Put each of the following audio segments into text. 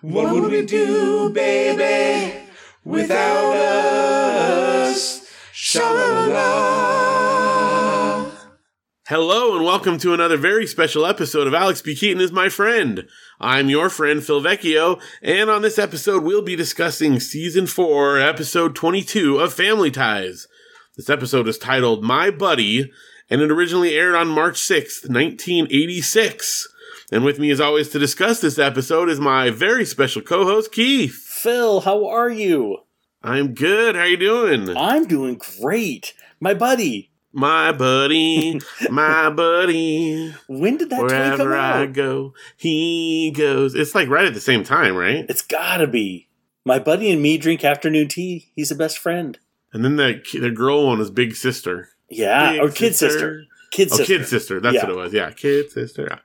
What would we do, baby, without us? Sha-la-la. Hello and welcome to another very special episode of Alex P. Keaton is my friend. I'm your friend Phil Vecchio, and on this episode we'll be discussing season 4, episode 22 of Family Ties. This episode is titled My Buddy, and it originally aired on March 6th, 1986. And with me as always to discuss this episode is my very special co-host Keith. Phil, how are you? I'm good. How you doing? I'm doing great. My buddy. My buddy, my buddy. When did that toy come Wherever I out? go, he goes. It's like right at the same time, right? It's gotta be. My buddy and me drink afternoon tea. He's the best friend. And then the the girl one is Big Sister. Yeah, Big or kid sister. Kid sister. Oh. Kid Sister. That's Yeah. what it was. Yeah, Kid Sister.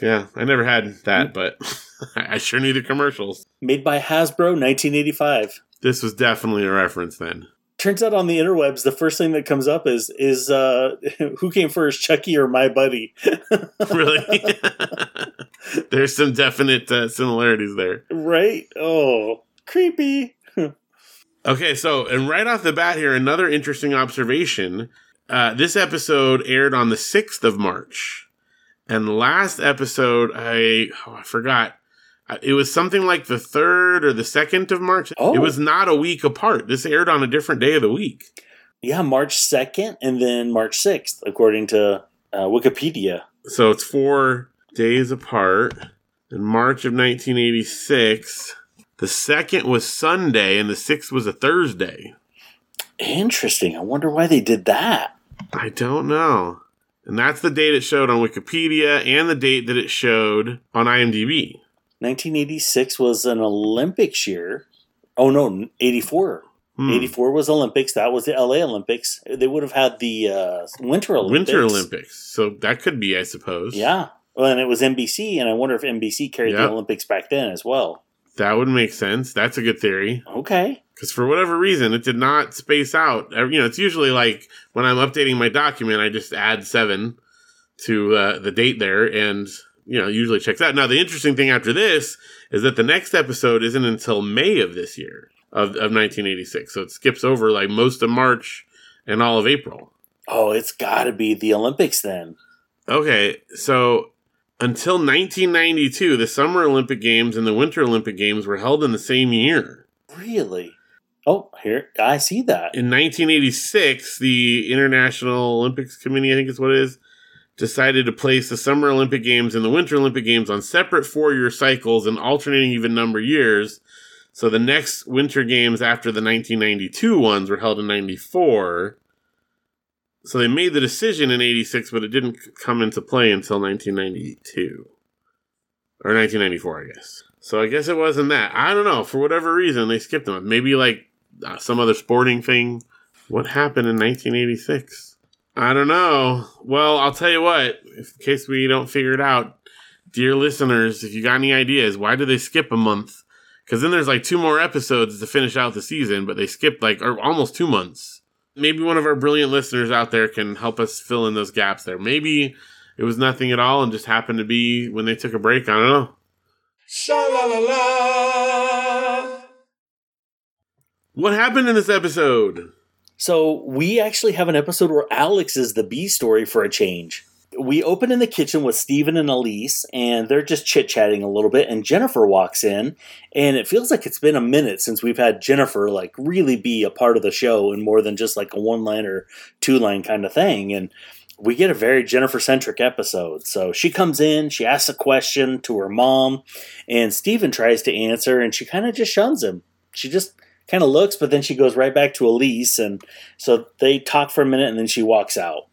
Yeah, I never had that, but I sure knew the commercials. Made by Hasbro, 1985. This was definitely a reference then. Turns out on the interwebs, the first thing that comes up is is uh, who came first, Chucky or my buddy? really? There's some definite uh, similarities there. right? Oh, creepy. Okay, so and right off the bat here, another interesting observation. Uh, this episode aired on the sixth of March, and last episode, I oh, I forgot. It was something like the third or the second of March. Oh. It was not a week apart. This aired on a different day of the week. Yeah, March 2nd and then March 6th, according to uh, Wikipedia. So it's four days apart. In March of 1986, the second was Sunday, and the sixth was a Thursday. Interesting. I wonder why they did that. I don't know. And that's the date it showed on Wikipedia and the date that it showed on IMDb. 1986 was an Olympics year. Oh no, 84. Hmm. 84 was Olympics. That was the LA Olympics. They would have had the uh, Winter Olympics. Winter Olympics. So that could be, I suppose. Yeah. Well, and it was NBC, and I wonder if NBC carried Yeah. the Olympics back then as well. That would make sense. That's a good theory. Okay. Because for whatever reason, it did not space out. You know, it's usually like when I'm updating my document, I just add seven to uh, the date there, and you know, usually checks out. Now, the interesting thing after this is that the next episode isn't until May of this year of, of 1986, so it skips over like most of March and all of April. Oh, it's got to be the Olympics then. Okay, so until 1992, the Summer Olympic Games and the Winter Olympic Games were held in the same year. Really? Oh, here I see that. in 1986, the International Olympics Committee, I think is what it is, decided to place the Summer Olympic Games and the Winter Olympic Games on separate four year cycles and alternating even number years. So the next Winter Games after the 1992 ones were held in 94. So they made the decision in 86, but it didn't come into play until 1992. Or 1994, I guess. So I guess it wasn't that. I don't know. For whatever reason, they skipped them. Maybe like Uh, some other sporting thing. What happened in 1986? I don't know. Well, I'll tell you what, in case we don't figure it out, dear listeners, if you got any ideas, why did they skip a month? Because then there's like two more episodes to finish out the season, but they skipped like or almost two months. Maybe one of our brilliant listeners out there can help us fill in those gaps there. Maybe it was nothing at all and just happened to be when they took a break. I don't know. Sha-la-la-la. What happened in this episode? So we actually have an episode where Alex is the B story for a change. We open in the kitchen with Steven and Elise, and they're just chit chatting a little bit. And Jennifer walks in, and it feels like it's been a minute since we've had Jennifer like really be a part of the show and more than just like a one line or two line kind of thing. And we get a very Jennifer centric episode. So she comes in, she asks a question to her mom, and Steven tries to answer, and she kind of just shuns him. She just kind of looks, but then she goes right back to Elise, and so they talk for a minute, and then she walks out.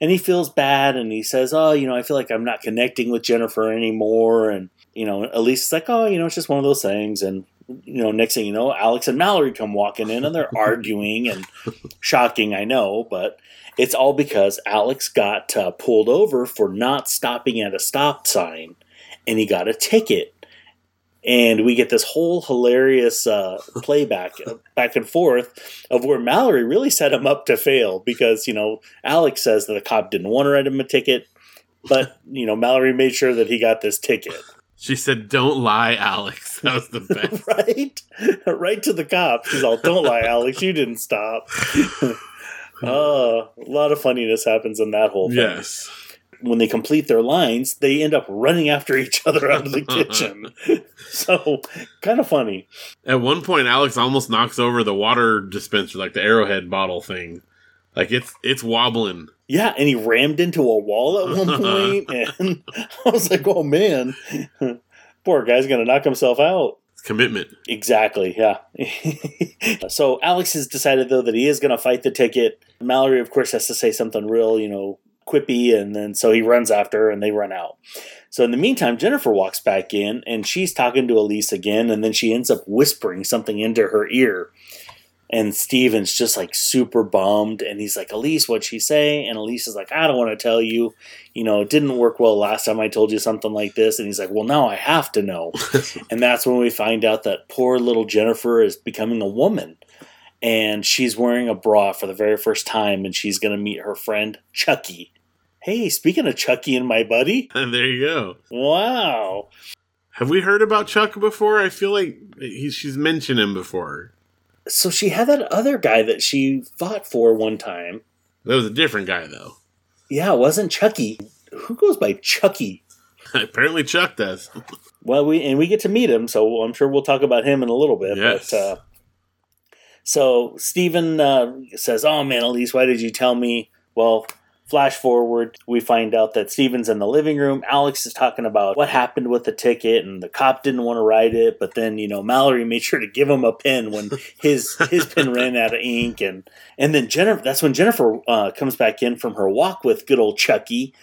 And he feels bad, and he says, "Oh, you know, I feel like I'm not connecting with Jennifer anymore." And you know, Elise is like, "Oh, you know, it's just one of those things." And you know, next thing you know, Alex and Mallory come walking in, and they're arguing, and shocking, I know, but it's all because Alex got uh, pulled over for not stopping at a stop sign, and he got a ticket. And we get this whole hilarious uh, playback uh, back and forth of where Mallory really set him up to fail because you know Alex says that the cop didn't want to write him a ticket, but you know Mallory made sure that he got this ticket. She said, "Don't lie, Alex." That was the best. right? right to the cop. She's all, "Don't lie, Alex. You didn't stop." Oh, a lot of funniness happens in that whole thing. yes. When they complete their lines, they end up running after each other out of the kitchen. so, kind of funny. At one point, Alex almost knocks over the water dispenser, like the Arrowhead bottle thing. Like it's it's wobbling. Yeah, and he rammed into a wall at one point. and I was like, "Oh man, poor guy's gonna knock himself out." Commitment. Exactly, yeah. so Alex has decided though that he is gonna fight the ticket. Mallory, of course, has to say something real, you know, quippy, and then so he runs after her, and they run out. So in the meantime, Jennifer walks back in, and she's talking to Elise again, and then she ends up whispering something into her ear. And Steven's just like super bummed. And he's like, Elise, what'd she say? And Elise is like, I don't want to tell you. You know, it didn't work well last time I told you something like this. And he's like, Well, now I have to know. and that's when we find out that poor little Jennifer is becoming a woman. And she's wearing a bra for the very first time. And she's going to meet her friend, Chucky. Hey, speaking of Chucky and my buddy, And there you go. wow. Have we heard about Chuck before? I feel like he, she's mentioned him before. So she had that other guy that she fought for one time. That was a different guy, though. Yeah, it wasn't Chucky. Who goes by Chucky? Apparently, Chuck does. Well, we and we get to meet him, so I'm sure we'll talk about him in a little bit. Yes. But uh, so Stephen uh, says, "Oh man, Elise, why did you tell me?" Well, flash forward, we find out that Steven's in the living room. Alex is talking about what happened with the ticket, and the cop didn't want to write it, but then you know Mallory made sure to give him a pen when his his pen ran out of ink, and and then Jennifer. That's when Jennifer uh, comes back in from her walk with good old Chucky.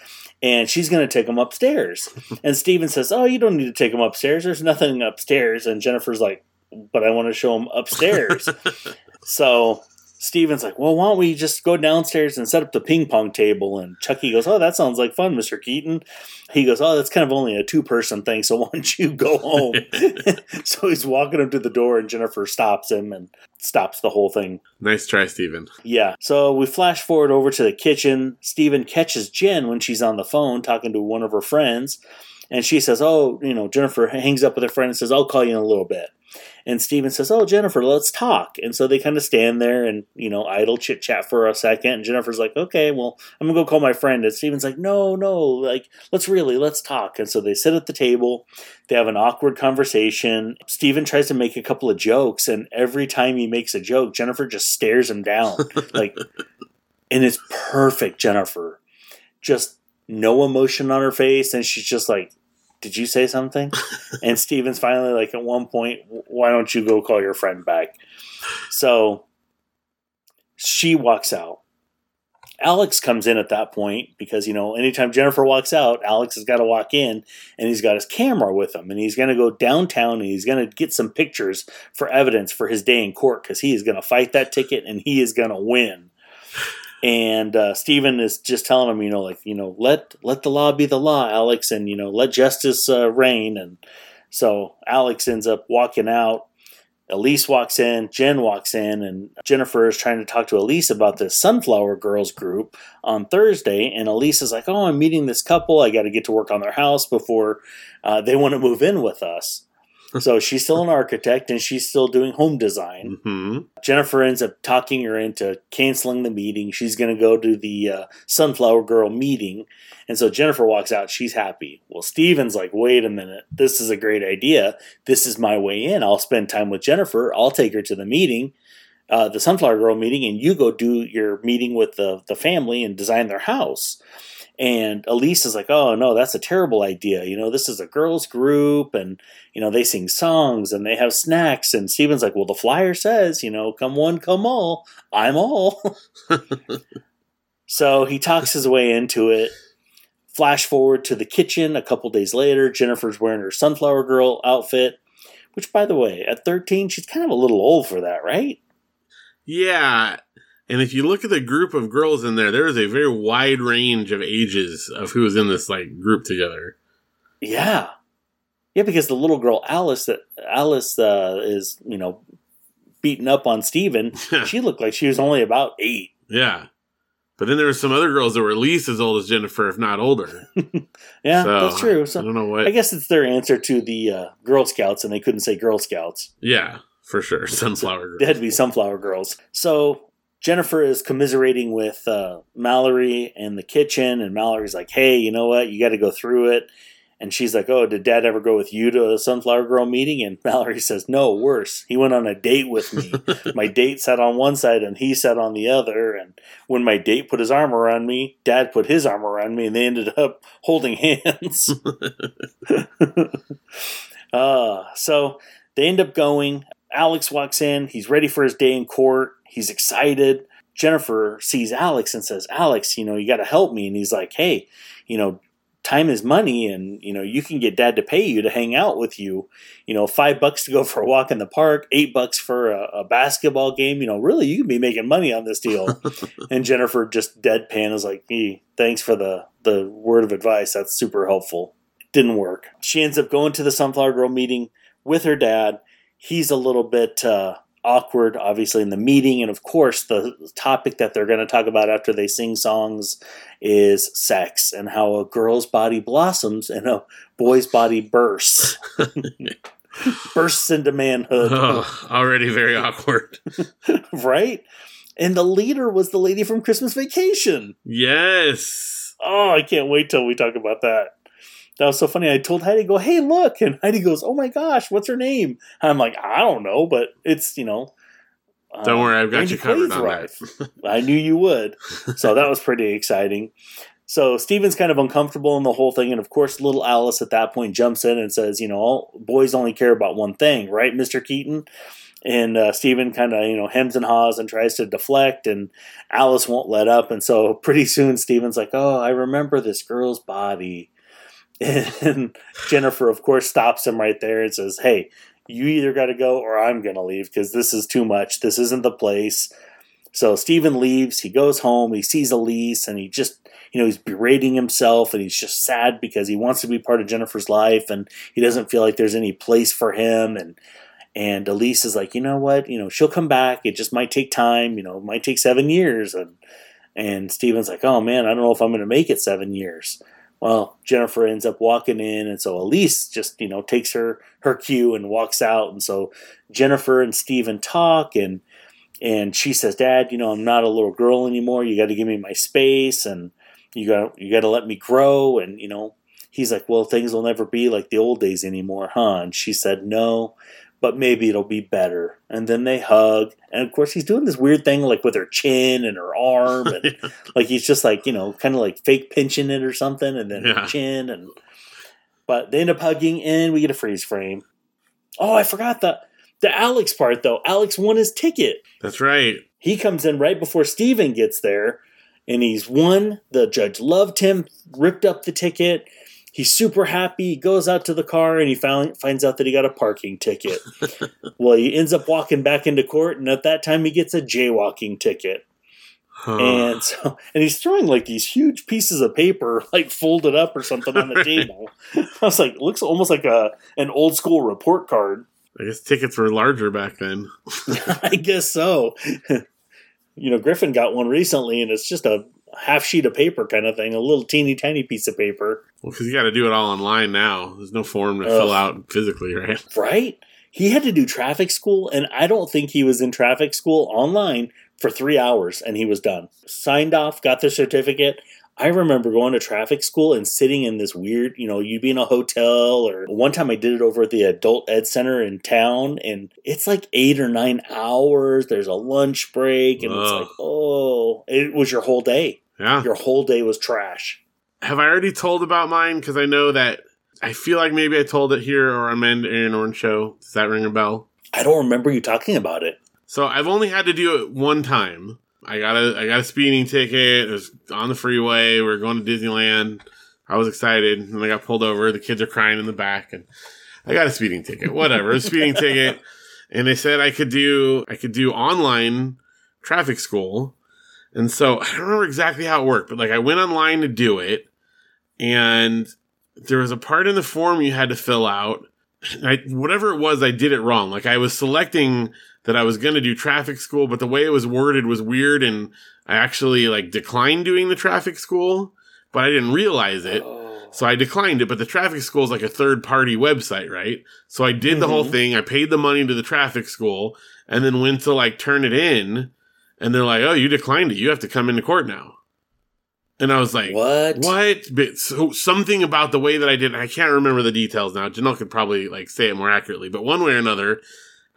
And she's going to take him upstairs. And Steven says, Oh, you don't need to take him upstairs. There's nothing upstairs. And Jennifer's like, But I want to show him upstairs. so Steven's like, Well, why don't we just go downstairs and set up the ping pong table? And Chucky goes, Oh, that sounds like fun, Mr. Keaton. He goes, Oh, that's kind of only a two person thing. So why don't you go home? so he's walking him to the door, and Jennifer stops him and stops the whole thing. nice try, Steven. Yeah. So we flash forward over to the kitchen. Steven catches Jen when she's on the phone talking to one of her friends. And she says, Oh, you know, Jennifer hangs up with her friend and says, I'll call you in a little bit. And Steven says, Oh, Jennifer, let's talk. And so they kind of stand there and, you know, idle chit chat for a second. And Jennifer's like, Okay, well, I'm going to go call my friend. And Steven's like, No, no, like, let's really, let's talk. And so they sit at the table. They have an awkward conversation. Steven tries to make a couple of jokes. And every time he makes a joke, Jennifer just stares him down. like, and it's perfect, Jennifer. Just no emotion on her face. And she's just like, did you say something? and Steven's finally like, at one point, why don't you go call your friend back? So she walks out. Alex comes in at that point because, you know, anytime Jennifer walks out, Alex has got to walk in and he's got his camera with him and he's going to go downtown and he's going to get some pictures for evidence for his day in court because he is going to fight that ticket and he is going to win. And uh, Stephen is just telling him, you know, like, you know, let let the law be the law, Alex, and you know, let justice uh, reign. And so Alex ends up walking out. Elise walks in, Jen walks in, and Jennifer is trying to talk to Elise about this Sunflower Girls group on Thursday. And Elise is like, "Oh, I'm meeting this couple. I got to get to work on their house before uh, they want to move in with us." so she's still an architect and she's still doing home design. hmm Jennifer ends up talking her into canceling the meeting. She's going to go to the uh, Sunflower Girl meeting. And so Jennifer walks out. She's happy. Well, Steven's like, wait a minute. This is a great idea. This is my way in. I'll spend time with Jennifer. I'll take her to the meeting, uh, the Sunflower Girl meeting, and you go do your meeting with the, the family and design their house. And Elise is like, oh, no, that's a terrible idea. You know, this is a girls' group and, you know, they sing songs and they have snacks. And Steven's like, well, the flyer says, you know, come one, come all. I'm all. so he talks his way into it. Flash forward to the kitchen a couple days later. Jennifer's wearing her Sunflower Girl outfit, which, by the way, at 13, she's kind of a little old for that, right? Yeah. And if you look at the group of girls in there, there is a very wide range of ages of who is in this like group together. Yeah. Yeah, because the little girl Alice that Alice uh, is, you know, beating up on Steven, she looked like she was only about eight. yeah. But then there were some other girls that were at least as old as Jennifer, if not older. Yeah, So, that's true. I don't know what. I guess it's their answer to the uh, Girl Scouts, and they couldn't say Girl Scouts. yeah, for sure. Sunflower girls. They had to be Sunflower Girls. So Jennifer is commiserating with uh, Mallory in the kitchen, and Mallory's like, "Hey, you know what? You got to go through it." And she's like, "Oh, did Dad ever go with you to a Sunflower Girl meeting?" And Mallory says, "No, worse. He went on a date with me. my date sat on one side, and he sat on the other. And when my date put his arm around me, Dad put his arm around me, and they ended up holding hands." uh, so they end up going. Alex walks in. He's ready for his day in court. He's excited. Jennifer sees Alex and says, Alex, you know, you got to help me. And he's like, hey, you know, time is money and, you know, you can get dad to pay you to hang out with you. You know, five bucks to go for a walk in the park, eight bucks for a, a basketball game. You know, really, you can be making money on this deal. and Jennifer just deadpan is like, hey, thanks for the, the word of advice. That's super helpful. Didn't work. She ends up going to the Sunflower Girl meeting with her dad he's a little bit uh, awkward, obviously, in the meeting. And of course, the topic that they're going to talk about after they sing songs is sex and how a girl's body blossoms and a boy's body bursts. bursts into manhood, Oh, already very awkward. right? And the leader was the lady from Christmas Vacation. Yes. Oh, I can't wait till we talk about that. That was so funny. I told Heidi, "Go, hey, look!" And Heidi goes, "Oh my gosh, what's her name?" I'm like, "I don't know, but it's you know." Don't uh, worry, I've got Randy you covered Quaid's on wife. that. I knew you would. So that was pretty exciting. So Steven's kind of uncomfortable in the whole thing, and of course, little Alice at that point jumps in and says, "You know, all, boys only care about one thing, right, Mister Keaton?" And uh, Steven kind of, you know, hems and haws and tries to deflect, and Alice won't let up. And so pretty soon, Steven's like, "Oh, I remember this girl's body." And Jennifer, of course, stops him right there and says, Hey, you either got to go or I'm going to leave because this is too much. This isn't the place. So Steven leaves. He goes home. He sees Elise and he just, you know, he's berating himself and he's just sad because he wants to be part of Jennifer's life and he doesn't feel like there's any place for him. And, and Elise is like, you know what? You know, she'll come back. It just might take time. You know, it might take seven years. And, and Steven's like, oh man, I don't know if I'm going to make it seven years. Well, Jennifer ends up walking in, and so Elise just you know takes her her cue and walks out, and so Jennifer and Steven talk, and and she says, "Dad, you know I'm not a little girl anymore. You got to give me my space, and you got you got to let me grow." And you know he's like, "Well, things will never be like the old days anymore, huh?" And she said, "No." But maybe it'll be better. And then they hug. And of course, he's doing this weird thing like with her chin and her arm. And like he's just like you know kind of like fake pinching it or something and then Yeah. chin and but they end up hugging and we get a freeze frame oh i forgot the the alex part though alex won his ticket That's right. he comes in right before steven gets there and he's won the judge loved him ripped up the ticket he's super happy he goes out to the car and he found, finds out that he got a parking ticket well he ends up walking back into court and at that time he gets a jaywalking ticket Huh. and so, and he's throwing like these huge pieces of paper, like folded up or something on the table. I was like, it looks almost like a an old school report card. I guess tickets were larger back then. I guess so. you know, Griffin got one recently, and it's just a half sheet of paper kind of thing, a little teeny tiny piece of paper, Well, because you got to do it all online now. There's no form to Ugh. fill out physically, right? right? He had to do traffic school, and I don't think he was in traffic school online for three hours, and he was done. Signed off, got the certificate. I remember going to traffic school and sitting in this weird, you know, you'd be in a hotel, or one time I did it over at the adult ed center in town, and it's like eight or nine hours. There's a lunch break, and it's like, oh, it was your whole day. Yeah. Your whole day was trash. Have I already told about mine? Because I know that I feel like maybe I told it here or on Mandarian Orange show. Does that ring a bell? I don't remember you talking about it. So I've only had to do it one time. I got a I got a speeding ticket. It was on the freeway. We were going to Disneyland. I was excited, and I got pulled over. The kids are crying in the back, and I got a speeding ticket. Whatever, a speeding ticket. And they said I could do I could do online traffic school. And so I don't remember exactly how it worked, but like I went online to do it, and there was a part in the form you had to fill out. I, whatever it was, I did it wrong. Like I was selecting that I was going to do traffic school, but the way it was worded was weird, and I actually like declined doing the traffic school, but I didn't realize it. Oh. So I declined it, but the traffic school is like a third party website, right? So I did the whole Mhm. thing. I paid the money to the traffic school and then went to like turn it in. And they're like, oh, you declined it. You have to come into court now. And I was like, What? what? But so something about the way that I did, I can't remember the details now. Janelle could probably like say it more accurately, but one way or another,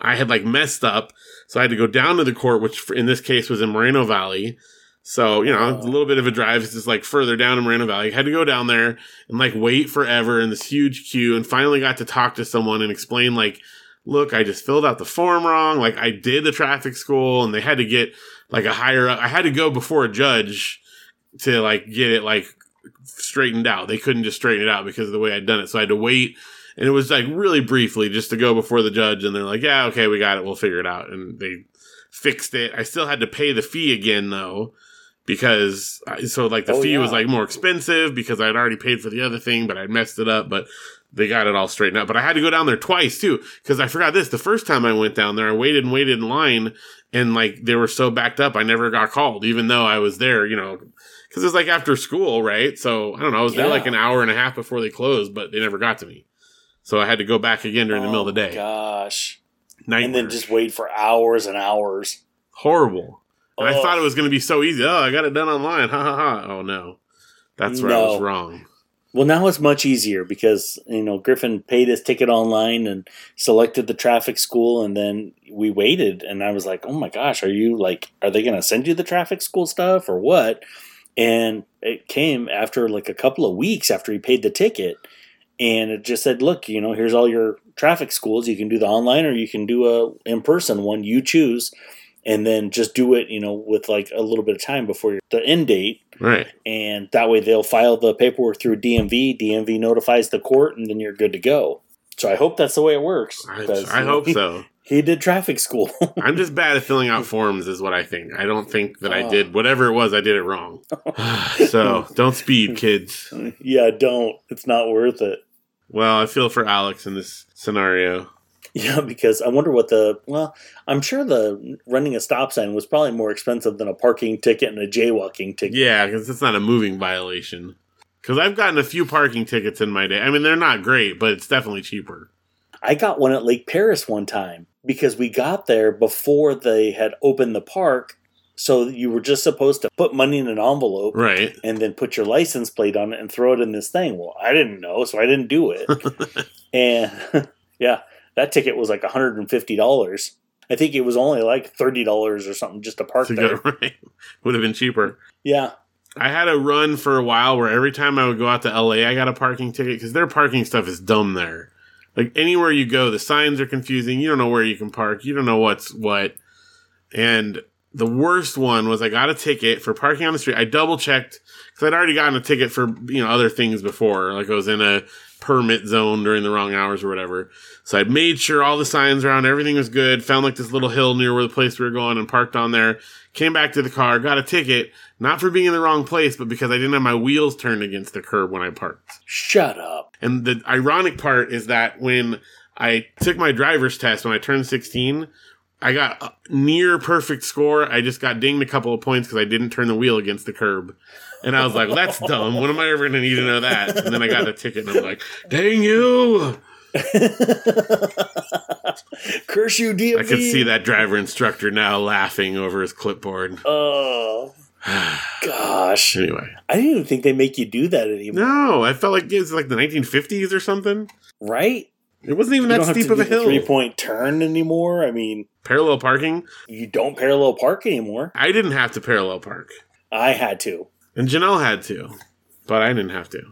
I had like messed up. So I had to go down to the court, which in this case was in Moreno Valley. So, you know, a little bit of a drive. It's just like further down in Moreno Valley. I had to go down there and like wait forever in this huge queue and finally got to talk to someone and explain like, look, I just filled out the form wrong. Like I did the traffic school and they had to get like a higher up. I had to go before a judge to like get it like straightened out. They couldn't just straighten it out because of the way I'd done it. So I had to wait. And it was like really briefly just to go before the judge. And they're like, yeah, okay, we got it. We'll figure it out. And they fixed it. I still had to pay the fee again though, because I- so like the Oh, fee was like more expensive because I'd already paid for the other thing, but I messed it up. But they got it all straightened out. But I had to go down there twice too because I forgot this. The first time I went down there, I waited and waited in line, and like they were so backed up, I never got called, even though I was there. You know, because it's like after school, right? So I don't know. I was there like an hour and a half before they closed, but they never got to me. So I had to go back again during the middle of the Oh, day. Gosh. Nightmare. And then just wait for hours and hours. horrible. And I thought it was going to be so easy. Oh, I got it done online. Ha ha ha. Oh no, that's where I was wrong. Well, now it's much easier because you know Griffin paid his ticket online and selected the traffic school, and then we waited. And I was like, "Oh my gosh, are you like, are they going to send you the traffic school stuff or what?" And it came after like a couple of weeks after he paid the ticket, and it just said, "Look, you know, here's all your traffic schools. You can do the online or you can do a in person one. You choose." And then just do it, you know, with like a little bit of time before the end date, Right. and that way they'll file the paperwork through DMV. DMV notifies the court, and then you're good to go. So I hope that's the way it works. I, I hope he, so. He did traffic school. I'm just bad at filling out forms, is what I think. I don't think that I Oh. did whatever it was. I did it wrong. so don't speed, kids. yeah, don't. It's not worth it. Well, I feel for Alex in this scenario. Yeah, because I wonder what the well, I'm sure the running a stop sign was probably more expensive than a parking ticket and a jaywalking ticket. Yeah, because it's not a moving violation. Because I've gotten a few parking tickets in my day. I mean, they're not great, but it's definitely cheaper. I got one at Lake Perris one time because we got there before they had opened the park. So you were just supposed to put money in an envelope Right. and then put your license plate on it and throw it in this thing. Well, I didn't know, so I didn't do it. and yeah, that ticket was like $150. I think it was only like $30 or something just to park To there. go, right. Would have been cheaper. Yeah. I had a run for a while where every time I would go out to LA, I got a parking ticket because their parking stuff is dumb there. Like anywhere you go, the signs are confusing. You don't know where you can park. You don't know what's what. And the worst one was I got a ticket for parking on the street. I double checked because I'd already gotten a ticket for you know other things before, like I was in a permit zone during the wrong hours or whatever. So I made sure all the signs around, everything was good. Found like this little hill near where the place we were going and parked on there. Came back to the car, got a ticket, not for being in the wrong place, but because I didn't have my wheels turned against the curb when I parked. Shut up. And the ironic part is that when I took my driver's test when I turned 16, I got a near perfect score. I just got dinged a couple of points because I didn't turn the wheel against the curb. And I was like, well, that's dumb. When am I ever going to need to know that? And then I got a ticket and I'm like, dang you. Curse you, DMV. I could see that driver instructor now laughing over his clipboard. Oh, gosh. anyway, I didn't even think they make you do that anymore. no, I felt like it was like the 1950s or something. Right? It wasn't even You that steep of a hill. three point turn anymore. I mean, Parallel parking. you don't parallel park anymore. I didn't have to parallel park. I had to. And Janelle had to, but I didn't have to.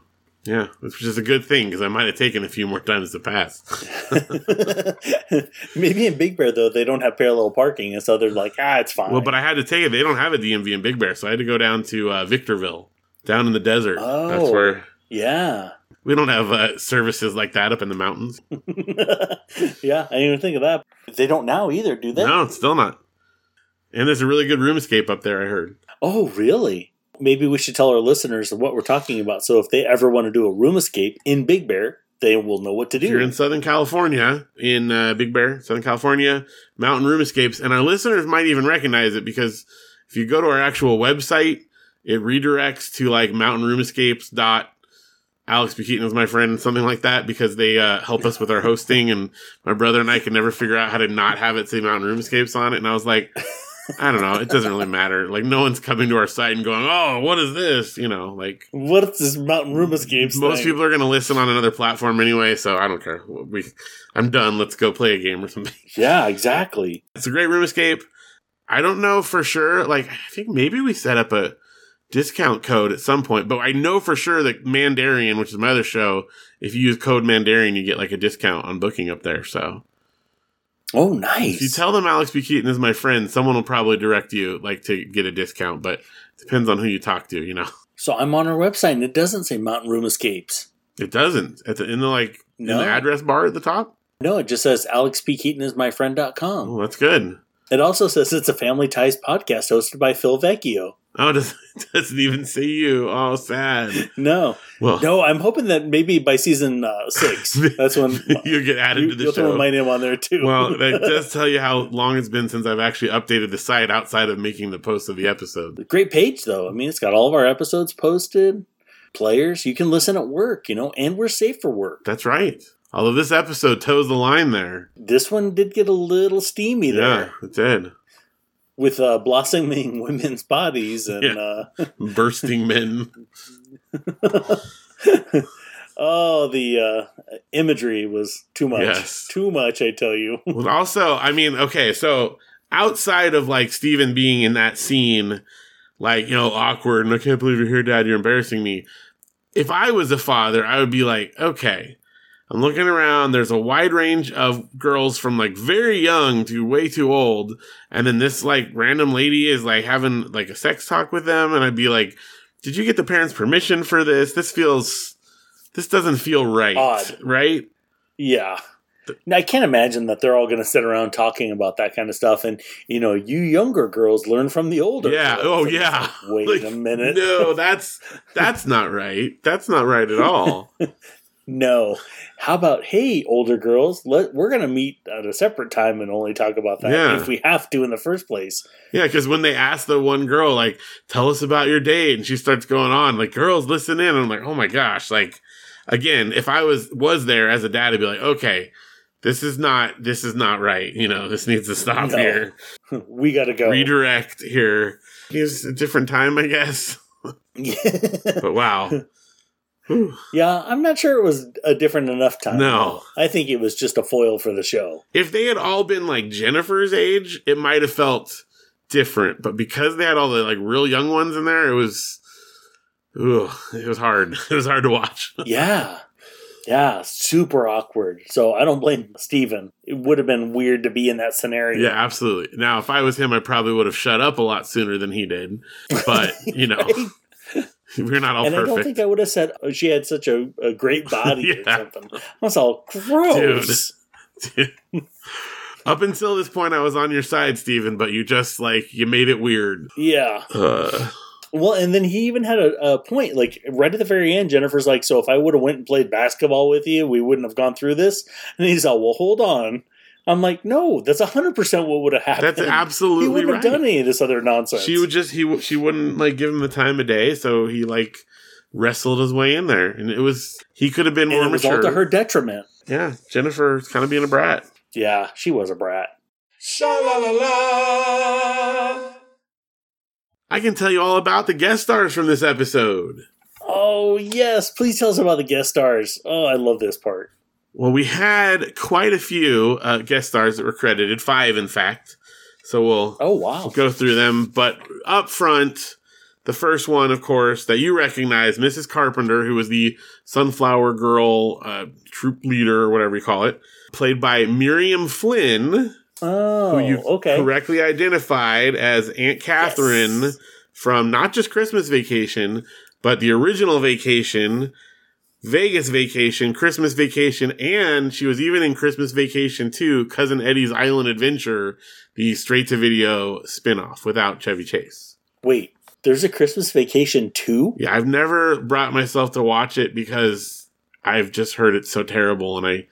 Yeah, which is a good thing because I might have taken a few more times to pass. Maybe in Big Bear though they don't have parallel parking, and so they're like, ah, it's fine. well, but I had to take it. They don't have a DMV in Big Bear, so I had to go down to uh, Victorville, down in the desert. Oh, That's where yeah, we don't have uh, services like that up in the mountains. yeah. I didn't even think of that. They don't now either, do they? No, still not. And there's a really good room escape up there. I heard. Oh, really? Maybe we should tell our listeners what we're talking about. So if they ever want to do a room escape in Big Bear, they will know what to If you're in Southern California, in uh, Big Bear, Southern California, Mountain Room Escapes, and our listeners might even recognize it because if you go to our actual website, it redirects to like Mountain Room Escapes dot Alex P. Keaton is my friend, something like that, because they uh, help us with our hosting, and my brother and I can never figure out how to not have it say Mountain Room Escapes on it. And I was like, I don't know, it doesn't really matter. Like, no one's coming to our site and going, "Oh, what is this?" You know, like What's this mountain room escapes? most thing? people are going to listen on another platform anyway, so I don't care. We, I'm done. Let's go play a game or something. Yeah, exactly. It's a great room escape. I don't know for sure. Like, I think maybe we set up a discount code at some point, but I know for sure that Mandarian, which is my other show, if you use code Mandarian, you get like a discount on booking up there. So Oh, nice. if you tell them Alex P. Keaton is my friend, someone will probably direct you like to get a discount, but it depends on who you talk to, you know. so I'm on our website and it doesn't say mountain room escapes. It doesn't. It's in the like in No. the address bar at the top. No, it just says Alex P. Keaton is my friend.com. Oh, that's good. It also says it's a family ties podcast hosted by Phil Vecchio. Oh, it doesn't, even see you. Oh, sad. No, Well, no, I'm hoping that maybe by season uh, six, that's when you get added you, to the throw show. my name on there too. well, that does tell you how long it's been since I've actually updated the site outside of making the post of the episode. Great page though. I mean, it's got all of our episodes posted. Players, you can listen at work, you know, and we're safe for work. That's right. Although this episode toes the line there. This one did get a little steamy there. Yeah, it did. With uh, blossoming women's bodies and Yeah. uh, Bursting men. oh, the uh, imagery was too much. Yes. Too much, I tell you. Well, also, I mean, okay, so outside of like Steven being in that scene, like, you know, awkward and I can't believe you're here, Dad, you're embarrassing me. If I was a father, I would be like, okay, I'm looking around, there's a wide range of girls from like very young to way too old, and then this like random lady is like having like a sex talk with them, and I'd be like, did you get the parents' permission for this? This feels this doesn't feel right. Odd. Right? Yeah. Now, I can't imagine that they're all going to sit around talking about that kind of stuff. And, you know, you younger girls learn from the older. Yeah. girls. Oh, yeah. like, Wait Like, a minute. No, that's that's not right. That's not right at all. No. How about, hey, older girls, let, we're going to meet at a separate time and only talk about that Yeah. if we have to in the first place. Yeah, because when they ask the one girl, like, tell us about your date, and she starts going on, like, girls, listen in. And I'm like, oh my gosh, like, again, if I was was there as a dad, I'd be like, okay, this is not this is not right. You know, this needs to stop No. here. we got to go. Redirect here. Here's a different time, I guess. But wow. Yeah, I'm not sure it was a different enough time. No. I think it was just a foil for the show. if they had all been like Jennifer's age, it might have felt different. But because they had all the like real young ones in there, it was, ugh, it was hard. It was hard to watch. Yeah. Yeah, super awkward. So I don't blame Steven. It would have been weird to be in that scenario. yeah, absolutely. Now, if I was him, I probably would have shut up a lot sooner than he did. But you know, we're not all and I don't think I would have said oh, she had such a, a great body or something. I was all gross. Dude, Up until this point, I was on your side, Steven, but you just like you made it weird. Yeah. Uh, Well, and then he even had a, a point. Like right at the very end, Jennifer's like, "So if I would have went and played basketball with you, we wouldn't have gone through this." And he's all, "Well, hold on." I'm like, "No, that's hundred percent what would have happened. that's absolutely he wouldn't right. have done any of this other nonsense." She would just he she wouldn't like give him the time of day, so he like wrestled his way in there, and it was he could have been and more it was mature. all to her detriment. Yeah, Jennifer's kind of being a brat. Yeah, she was a brat. Sha la la la. I can tell you all about the guest stars from this episode. Oh yes, please tell us about the guest stars. Oh, I love this part. Well, we had quite a few uh, guest stars that were credited, five in fact. So we'll Oh wow. We'll go through them. But up front, the first one, of course, that you recognize, Mrs. Carpenter, who was the Sunflower Girl uh, troop leader, or whatever you call it, played by Miriam Flynn, Oh, who you okay. correctly identified as Aunt Catherine Yes. from not just Christmas Vacation, but the original Vacation. Vegas Vacation, Christmas Vacation, and she was even in Christmas Vacation 2, Cousin Eddie's Island Adventure, the straight to video spinoff without Chevy Chase. Wait, there's a Christmas Vacation too. Yeah, I've never brought myself to watch it because I've just heard it's so terrible, and I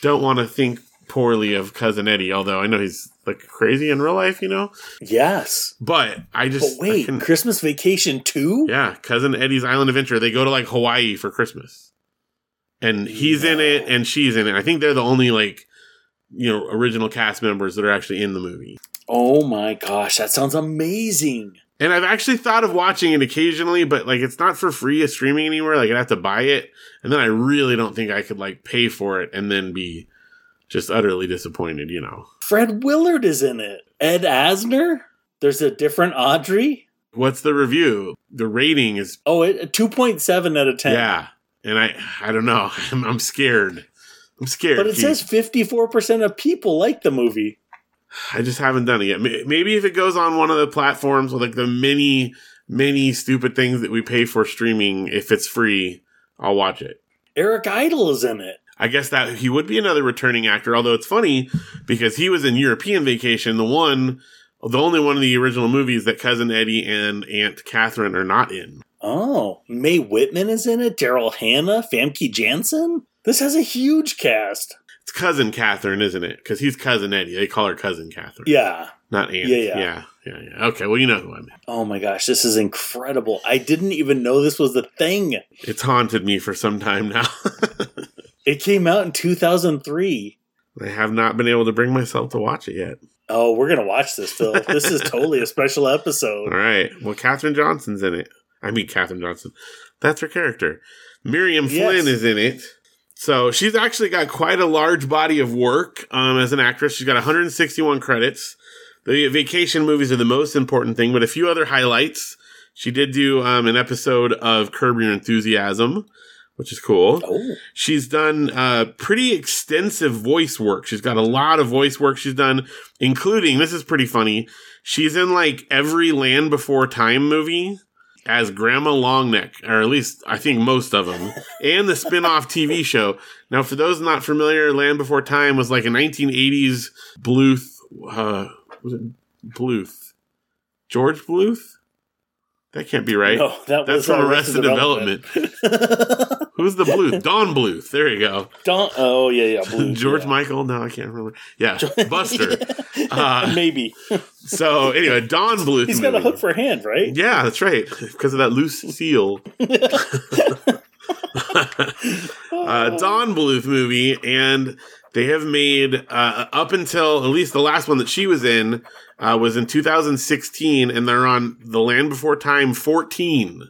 don't want to think poorly of cousin Eddie. Although I know he's like crazy in real life, you know. Yes. But I But just I wait, can- Christmas Vacation 2? yeah, cousin Eddie's Island Adventure. They go to like Hawaii for Christmas, and he's in it, and she's in it. I think they're the only like you know original cast members that are actually in the movie. Oh my gosh, that sounds amazing. And I've actually thought of watching it occasionally, but like it's not for free as streaming anywhere. Like I'd have to buy it, and then I really don't think I could like pay for it and then be just utterly disappointed. You know, Fred Willard is in it. Ed Asner? There's a different Audrey? what's the review? The rating is Oh, it, 2.7 out of 10. yeah, and I I don't know. I'm, I'm scared. I'm scared. But it Keith. says 54% of people like the movie. I just haven't done it yet. Maybe if it goes on one of the platforms with like the many, many stupid things that we pay for streaming, if it's free, I'll watch it. Eric Idle is in it. I guess that he would be another returning actor, although it's funny because he was in European Vacation, the one, the only one of the original movies that Cousin Eddie and Aunt Catherine are not in. Oh, Mae Whitman is in it. Daryl Hannah, Famke Janssen. This has a huge cast. It's Cousin Catherine, isn't it? Because he's Cousin Eddie. They call her Cousin Catherine. Yeah. Not Aunt. Yeah, yeah. yeah. Yeah, yeah. Okay, well, you know who I mean. Oh my gosh, this is incredible. I didn't even know this was a thing. It's haunted me for some time now. It came out in 2003. I have not been able to bring myself to watch it yet. Oh, we're going to watch this, Phil. this is totally a special episode. right. Well, Katherine Johnson's in it. I mean, Katherine Johnson. That's her character. Miriam Yes. Flynn is in it. So she's actually got quite a large body of work um, as an actress. She's got 161 credits. The vacation movies are the most important thing, but a few other highlights. She did do um, an episode of Curb Your Enthusiasm, which is cool. Oh, She's done uh, pretty extensive voice work. She's got a lot of voice work she's done, including this is pretty funny. She's in like every Land Before Time movie as Grandma Longneck, or at least I think most of them, and the spin-off TV show. Now, for those not familiar, Land Before Time was like a 1980s Bluth. Uh, was it Bluth? George Bluth? That can't be right. no, that That's was from uh, Arrested Development. Who's the Bluth? Don Bluth. There you go. Don't. Oh yeah, yeah. Blue, George yeah. Michael? No, I can't remember. Yeah, Buster. Uh, Maybe so anyway, Don Bluth. he's got a hook for a hand, right? Yeah, that's right. Because of that loose seal. uh, Don Bluth movie, and they have made uh, up until at least the last one that she was in uh, was in 2016, and they're on The Land Before Time 14.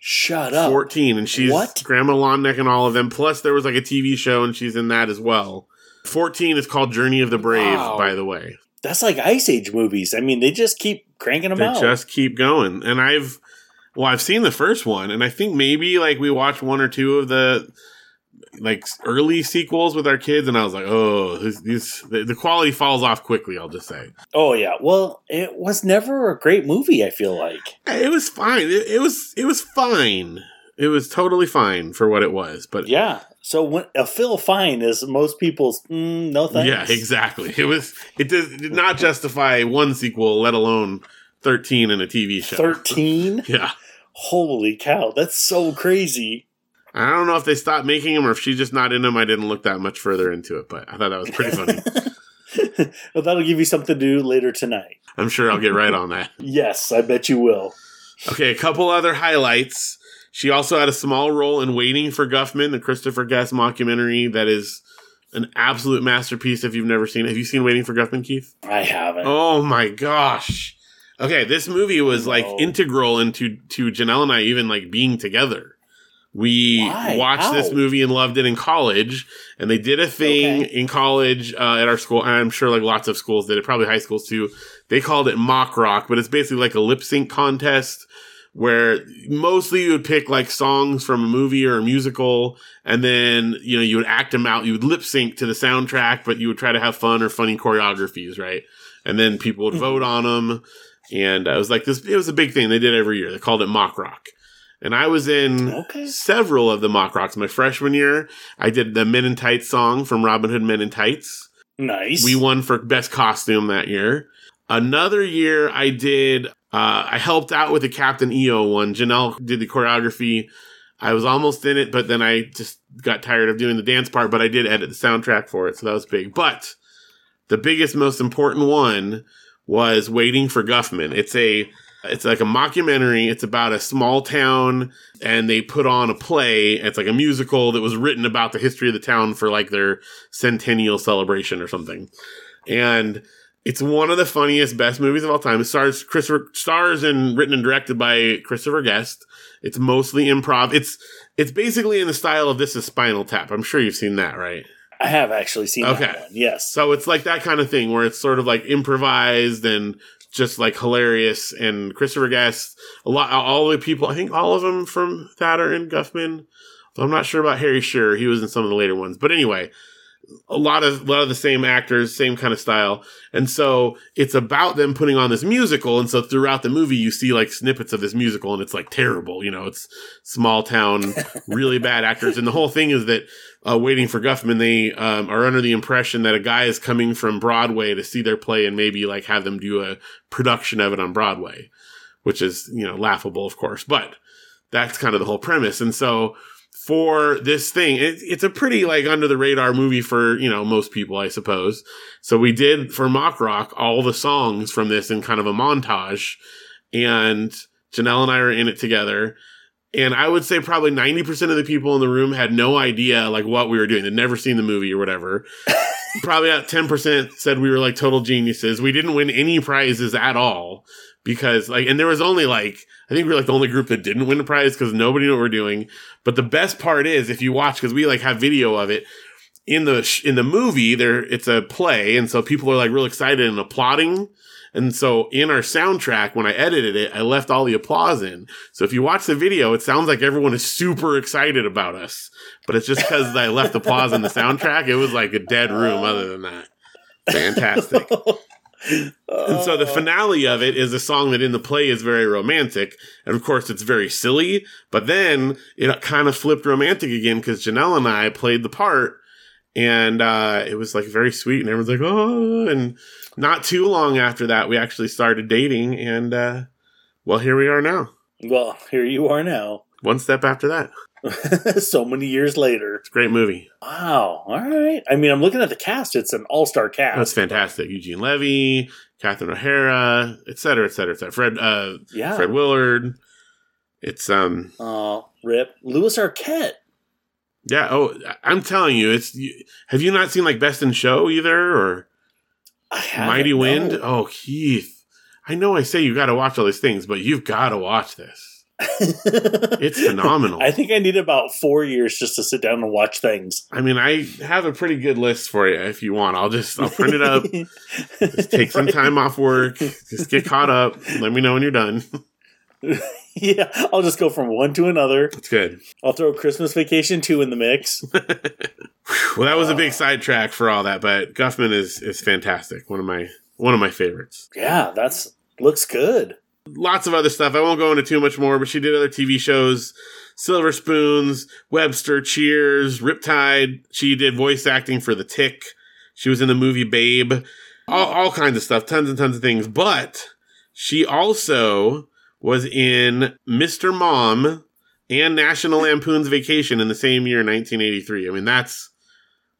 Shut up. 14 and she's What? grandma Longneck and all of them plus there was like a tv show and she's in that as well 14 is called journey of the brave Wow. by the way That's like Ice Age movies. I mean, they just keep cranking them they out. just keep going and i've well i've seen the first one and i think maybe like we watched one or two of the like early sequels with our kids and i was like oh this, these the, the quality falls off quickly i'll just say oh yeah. Well, it was never a great movie. I feel like. it was fine it, it was it was fine it was totally fine for what it was but Yeah. So when a Phil Fine is most people's mm, no thanks. Yeah, exactly. It was it did, it did not justify one sequel, let alone thirteen in a TV show. Thirteen. Yeah, Holy cow! That's so crazy. I don't know if they stopped making them or if she's just not in them. I didn't look that much further into it, but I thought that was pretty funny. well, that'll give you something to do later tonight. I'm sure I'll get right on that. Yes, I bet you will. Okay, a couple other highlights. She also had a small role in Waiting for Guffman, the Christopher Guest mockumentary that is an absolute masterpiece. If you've never seen it, have you seen Waiting for Guffman, Keith? I haven't. Oh my gosh. Okay, this movie was like integral into to Janelle and I even like being together. We Why? watched this movie and loved it in college, and they did a thing Okay. in college uh, at our school. And I'm sure like lots of schools did it, probably high schools too. They called it mock rock, but it's basically like a lip sync contest where mostly you would pick like songs from a movie or a musical, and then you know you would act them out. You would lip sync to the soundtrack, but you would try to have fun or funny choreographies, right? And then people would vote on them, and uh, it was like this. It was a big thing they did every year. They called it mock rock. And I was in Okay. several of the mock rocks. My freshman year, I did the Men in Tights song from Robin Hood Men in Tights. Nice. We won for best costume that year. Another year, I did. Uh, I helped out with the Captain EO one. Janelle did the choreography. I was almost in it, but then I just got tired of doing the dance part. But I did edit the soundtrack for it, so that was big. But the biggest, most important one was Waiting for Guffman. It's a it's like a mockumentary. It's about a small town, and they put on a play. It's like a musical that was written about the history of the town for like their centennial celebration or something. And it's one of the funniest, best movies of all time. It stars Christopher stars and written and directed by Christopher Guest. It's mostly improv. It's it's basically in the style of This Is Spinal Tap. I'm sure you've seen that, right? I have actually seen Okay. that one. Yes. So it's like that kind of thing where it's sort of like improvised and just like hilarious. And Christopher Guest, a lot, all the people, I think all of them from that are in Guffman. I'm not sure about Harry Shearer. He was in some of the later ones. But anyway, a lot of, a lot of the same actors, same kind of style. And so it's about them putting on this musical. And so throughout the movie, you see like snippets of this musical and it's like terrible. You know, it's small town, really bad actors. And the whole thing is that uh, waiting for Guffman, they um, are under the impression that a guy is coming from Broadway to see their play and maybe like have them do a production of it on Broadway, which is, you know, laughable, of course, but that's kind of the whole premise. And so for this thing, it, it's a pretty like under the radar movie for, you know, most people, I suppose. So we did for Mock Rock all the songs from this in kind of a montage and Janelle and I are in it together. And I would say probably 90% of the people in the room had no idea like what we were doing. They'd never seen the movie or whatever. probably about 10% said we were like total geniuses. We didn't win any prizes at all because like, and there was only like, I think we are like the only group that didn't win a prize because nobody knew what we're doing. But the best part is if you watch, because we like have video of it in the, sh- in the movie there, it's a play. And so people are like real excited and applauding. And so in our soundtrack, when I edited it, I left all the applause in. So if you watch the video, it sounds like everyone is super excited about us, but it's just because I left applause in the soundtrack. It was like a dead room other than that. Fantastic. And so the finale of it is a song that in the play is very romantic. And of course, it's very silly. But then it kind of flipped romantic again because Janelle and I played the part. And uh, it was like very sweet. And everyone's like, oh. And not too long after that, we actually started dating. And uh, well, here we are now. Well, here you are now. One step after that. so many years later. It's a great movie. Wow. All right. I mean, I'm looking at the cast. It's an all star cast. That's fantastic. Eugene Levy, Catherine O'Hara, et cetera, et cetera, et cetera. Fred, uh, Yeah. Fred Willard. It's um Uh, Rip. Lewis Arquette. Yeah. Oh, I'm telling you, it's. You, have you not seen like Best in Show either, or Mighty Wind? no. Oh, Keith. I know I say you got to watch all these things, but you've got to watch this. It's phenomenal. I think I need about four years just to sit down and watch things. I mean, I have a pretty good list for you if you want. I'll just I'll print it up. just take some Right. time off work. Just get caught up. Let me know when you're done. yeah, I'll just go from one to another. That's good. I'll throw Christmas Vacation 2 in the mix. Well, that was a big sidetrack for all that, but Guffman is is fantastic. One of my one of my favorites. Yeah, that's looks good. Lots of other stuff. I won't go into too much more, but she did other TV shows, Silver Spoons, Webster, Cheers, Riptide. She did voice acting for The Tick. She was in the movie Babe. All, all kinds of stuff, tons and tons of things. But she also was in Mr. Mom and National Lampoon's Vacation in the same year, 1983. I mean, that's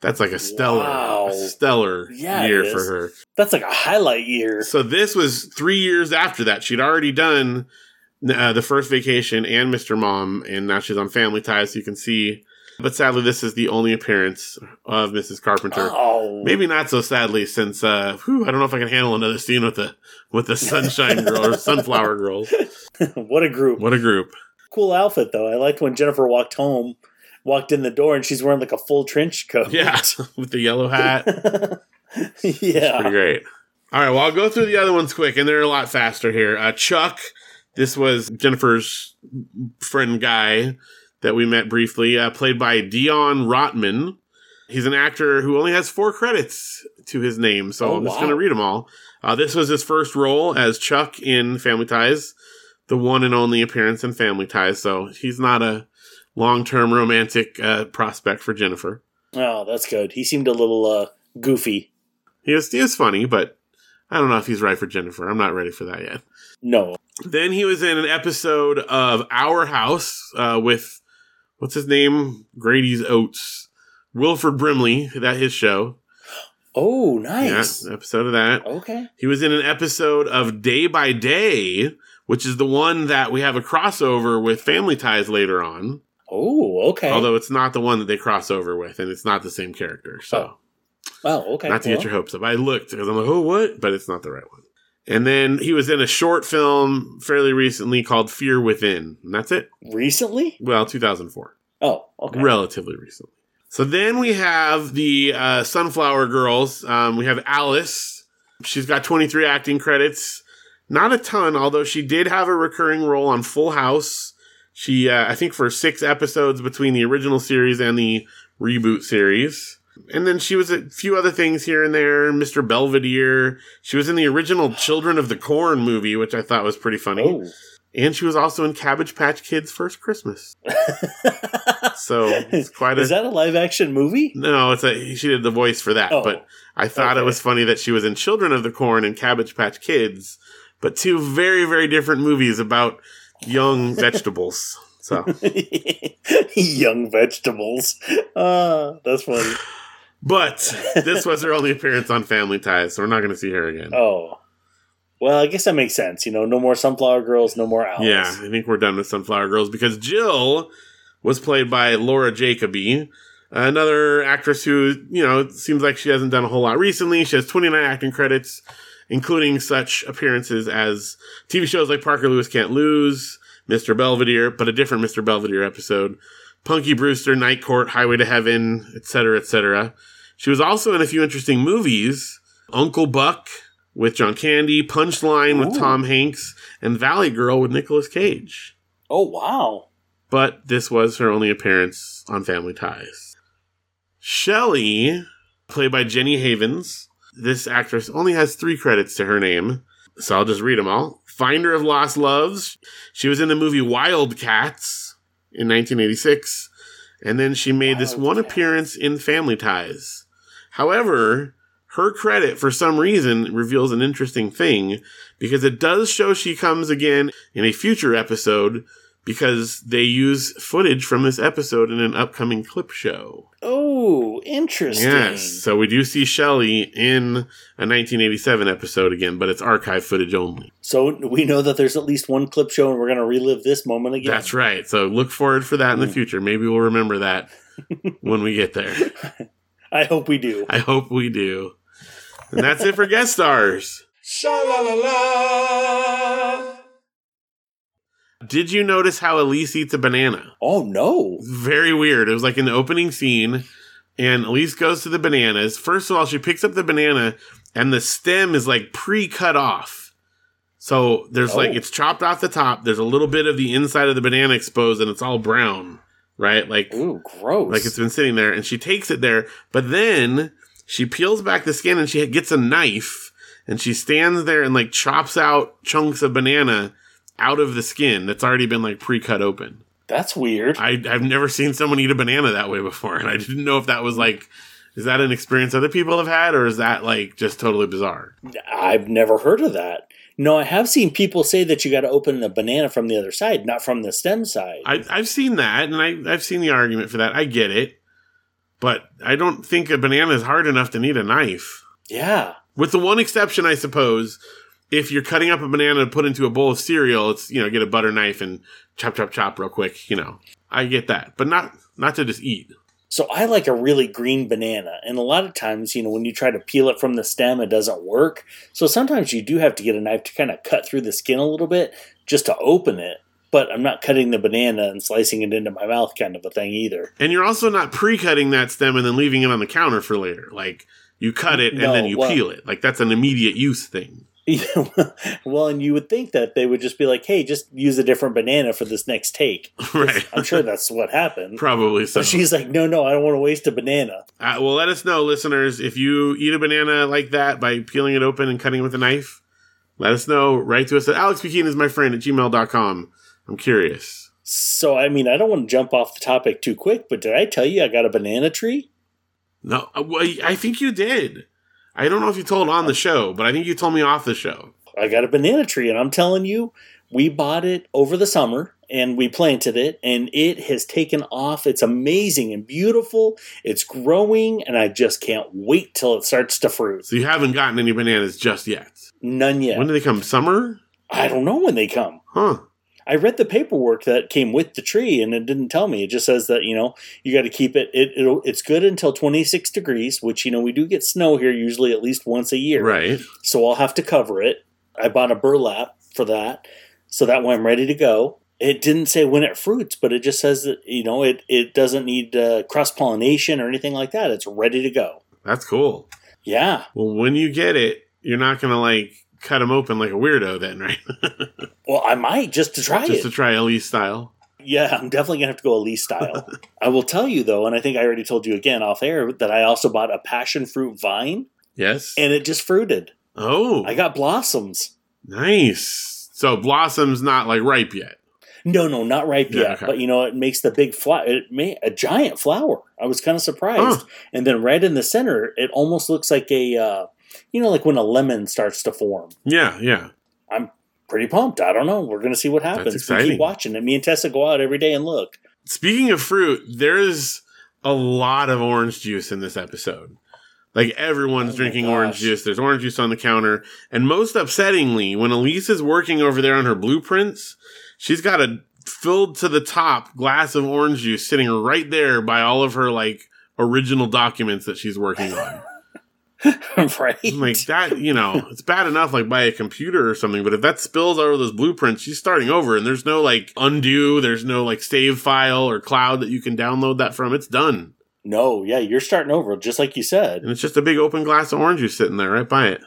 that's like a stellar, Wow. a stellar Yeah, year for her. That's like a highlight year. So this was three years after that. She'd already done uh, the first vacation and Mr. Mom, and now she's on Family Ties. So you can see, but sadly, this is the only appearance of Mrs. Carpenter. Oh, Maybe not so sadly, since uh, whew, I don't know if I can handle another scene with the with the Sunshine Girl or Sunflower Girls. what a group. What a group! Cool outfit, though. I liked when Jennifer walked home, walked in the door, and she's wearing like a full trench coat. Yeah, with the yellow hat. yeah. Pretty great. All right, well, I'll go through the other ones quick, and they're a lot faster here. Uh, Chuck, this was Jennifer's friend guy that we met briefly, uh, played by Dion Rotman. He's an actor who only has four credits to his name, so Oh, I'm just wow. going to read them all. Uh, this was his first role as Chuck in Family Ties, the one and only appearance in Family Ties, so he's not a long term romantic uh, prospect for Jennifer. Oh, that's good. He seemed a little uh, goofy. He is, he is funny, but I don't know if he's right for Jennifer. I'm not ready for that yet. No. Then he was in an episode of Our House uh, with what's his name? Grady's Oats. Wilford Brimley, that his show. Oh, nice. Yeah, episode of that. Okay. He was in an episode of Day by Day, which is the one that we have a crossover with Family Ties later on. Oh, okay. Although it's not the one that they cross over with, and it's not the same character. So, oh, okay. not to Well, get your hopes up. I looked because I'm like, oh, what? But it's not the right one. And then he was in a short film fairly recently called Fear Within. And that's it. recently? Well, 2004. Oh, okay. Relatively recently. So then we have the uh, Sunflower Girls. Um, we have Alice. She's got 23 acting credits. Not a ton, although she did have a recurring role on Full House. She, uh, I think, for six episodes between the original series and the reboot series. And then she was a few other things here and there. Mr. Belvedere. She was in the original Children of the Corn movie, which I thought was pretty funny. Oh. And she was also in Cabbage Patch Kids' First Christmas. So it's quite a. Is that a live action movie? no, it's a. She did the voice for that, Oh, but I thought it was funny that she was in Children of the Corn and Cabbage Patch Kids, but two very very different movies about young vegetables. So, Young vegetables. Ah, that's funny. but this was her only appearance on Family Ties, so we're not going to see her again. Oh. Well, I guess that makes sense. You know, no more sunflower girls, no more owls. Yeah, I think we're done with Sunflower Girls because Jill was played by Laura Jacoby, another actress who, you know, seems like she hasn't done a whole lot recently. She has 29 acting credits, including such appearances as TV shows like Parker Lewis Can't Lose, Mr. Belvedere, but a different Mr. Belvedere episode, Punky Brewster, Night Court, Highway to Heaven, etc., etc. She was also in a few interesting movies Uncle Buck with John Candy, Punchline with Ooh. Tom Hanks, and Valley Girl with Nicolas Cage. Oh, wow. But this was her only appearance on Family Ties. Shelley, played by Jenny Havens. This actress only has three credits to her name, so I'll just read them all. Finder of Lost Loves. She was in the movie Wildcats in 1986, and then she made this one Wildcats. appearance in Family Ties. However, her credit for some reason reveals an interesting thing because it does show she comes again in a future episode because they use footage from this episode in an upcoming clip show. Oh, interesting. Yes. So we do see Shelley in a 1987 episode again, but it's archive footage only. So we know that there's at least one clip show, and we're going to relive this moment again. That's right. So look forward for that in the Mm. future. Maybe we'll remember that when we get there. I hope we do. I hope we do. And that's it for guest stars. Sha la la la. Did you notice how Elise eats a banana? Oh no! very weird. It was like in the opening scene, and Elise goes to the bananas. First of all, she picks up the banana, and the stem is like pre cut off. So there's like Oh. it's chopped off the top. There's a little bit of the inside of the banana exposed, and it's all brown, right? Like Ooh, gross. like it's been sitting there, and she takes it there, but then she peels back the skin and she gets a knife, and she stands there and like chops out chunks of banana out of the skin that's already been like pre cut open. That's weird. I, I've never seen someone eat a banana that way before, and I didn't know if that was like, is that an experience other people have had, or is that like just totally bizarre? I've never heard of that. No, I have seen people say that you got to open a banana from the other side, not from the stem side. I, I've seen that, and I, I've seen the argument for that. I get it, but I don't think a banana is hard enough to need a knife. yeah. With the one exception, I suppose, if you're cutting up a banana to put into a bowl of cereal, it's you know get a butter knife and chop chop chop real quick. You know, I get that, but not not to just eat. So I like a really green banana, and a lot of times, you know, when you try to peel it from the stem, it doesn't work. So sometimes you do have to get a knife to kind of cut through the skin a little bit just to open it. But I'm not cutting the banana and slicing it into my mouth, kind of a thing either. And you're also not pre-cutting that stem and then leaving it on the counter for later. Like you cut it and No, then you well- peel it. Like that's an immediate use thing. well, and you would think that they would just be like, "Hey, just use a different banana for this next take." right. I'm sure that's what happened. Probably so. But she's like, "No, no, I don't want to waste a banana." Uh, well, let us know, listeners, if you eat a banana like that by peeling it open and cutting it with a knife. Let us know. Write to us at alexpkeaton is my friend at gmail.com. I'm curious. So, I mean, I don't want to jump off the topic too quick, but did I tell you I got a banana tree? No, uh, I think you did. I don't know if you told on the show, but I think you told me off the show. I got a banana tree, and I'm telling you, we bought it over the summer, and we planted it, and it has taken off. It's amazing and beautiful. It's growing, and I just can't wait till it starts to fruit. So you haven't gotten any bananas just yet. None yet. When do they come? Summer? I don't know when they come. Huh. I read the paperwork that came with the tree, and it didn't tell me. It just says that you know you got to keep it. It it'll, it's good until twenty six degrees, which you know we do get snow here usually at least once a year. Right. So I'll have to cover it. I bought a burlap for that, so that way I'm ready to go. It didn't say when it fruits, but it just says that you know it it doesn't need uh, cross pollination or anything like that. It's ready to go. That's cool. Yeah. Well, when you get it, you're not going to like cut them open like a weirdo then, right? Well, I might just to try Just it. to try Elise style. Yeah, I'm definitely gonna have to go Elise style. I will tell you though, and I think I already told you again off air that I also bought a passion fruit vine, Yes. and it just fruited. oh, I got blossoms. nice. So blossom's not like ripe yet. No, no, not ripe Yeah, yet. okay. But you know, it makes the big flower. It made a giant flower. I was kind of surprised. Huh. And then right in the center, it almost looks like a, uh, you know, like when a lemon starts to form. Yeah, yeah. I'm pretty pumped. I don't know. We're gonna see what happens. We exciting. keep watching it. Me and Tessa go out every day and look. Speaking of fruit, there's a lot of orange juice in this episode. Like everyone's Oh drinking gosh. orange juice. There's orange juice on the counter. And most upsettingly, when Elise is working over there on her blueprints, she's got a filled to the top glass of orange juice sitting right there by all of her like original documents that she's working on. right? I'm like that, you know, it's bad enough like by a computer or something, but if that spills over those blueprints, she's starting over and there's no like undo, there's no like save file or cloud that you can download that from. It's done. No, yeah, you're starting over, just like you said. And it's just a big open glass of orange juice sitting there right by it.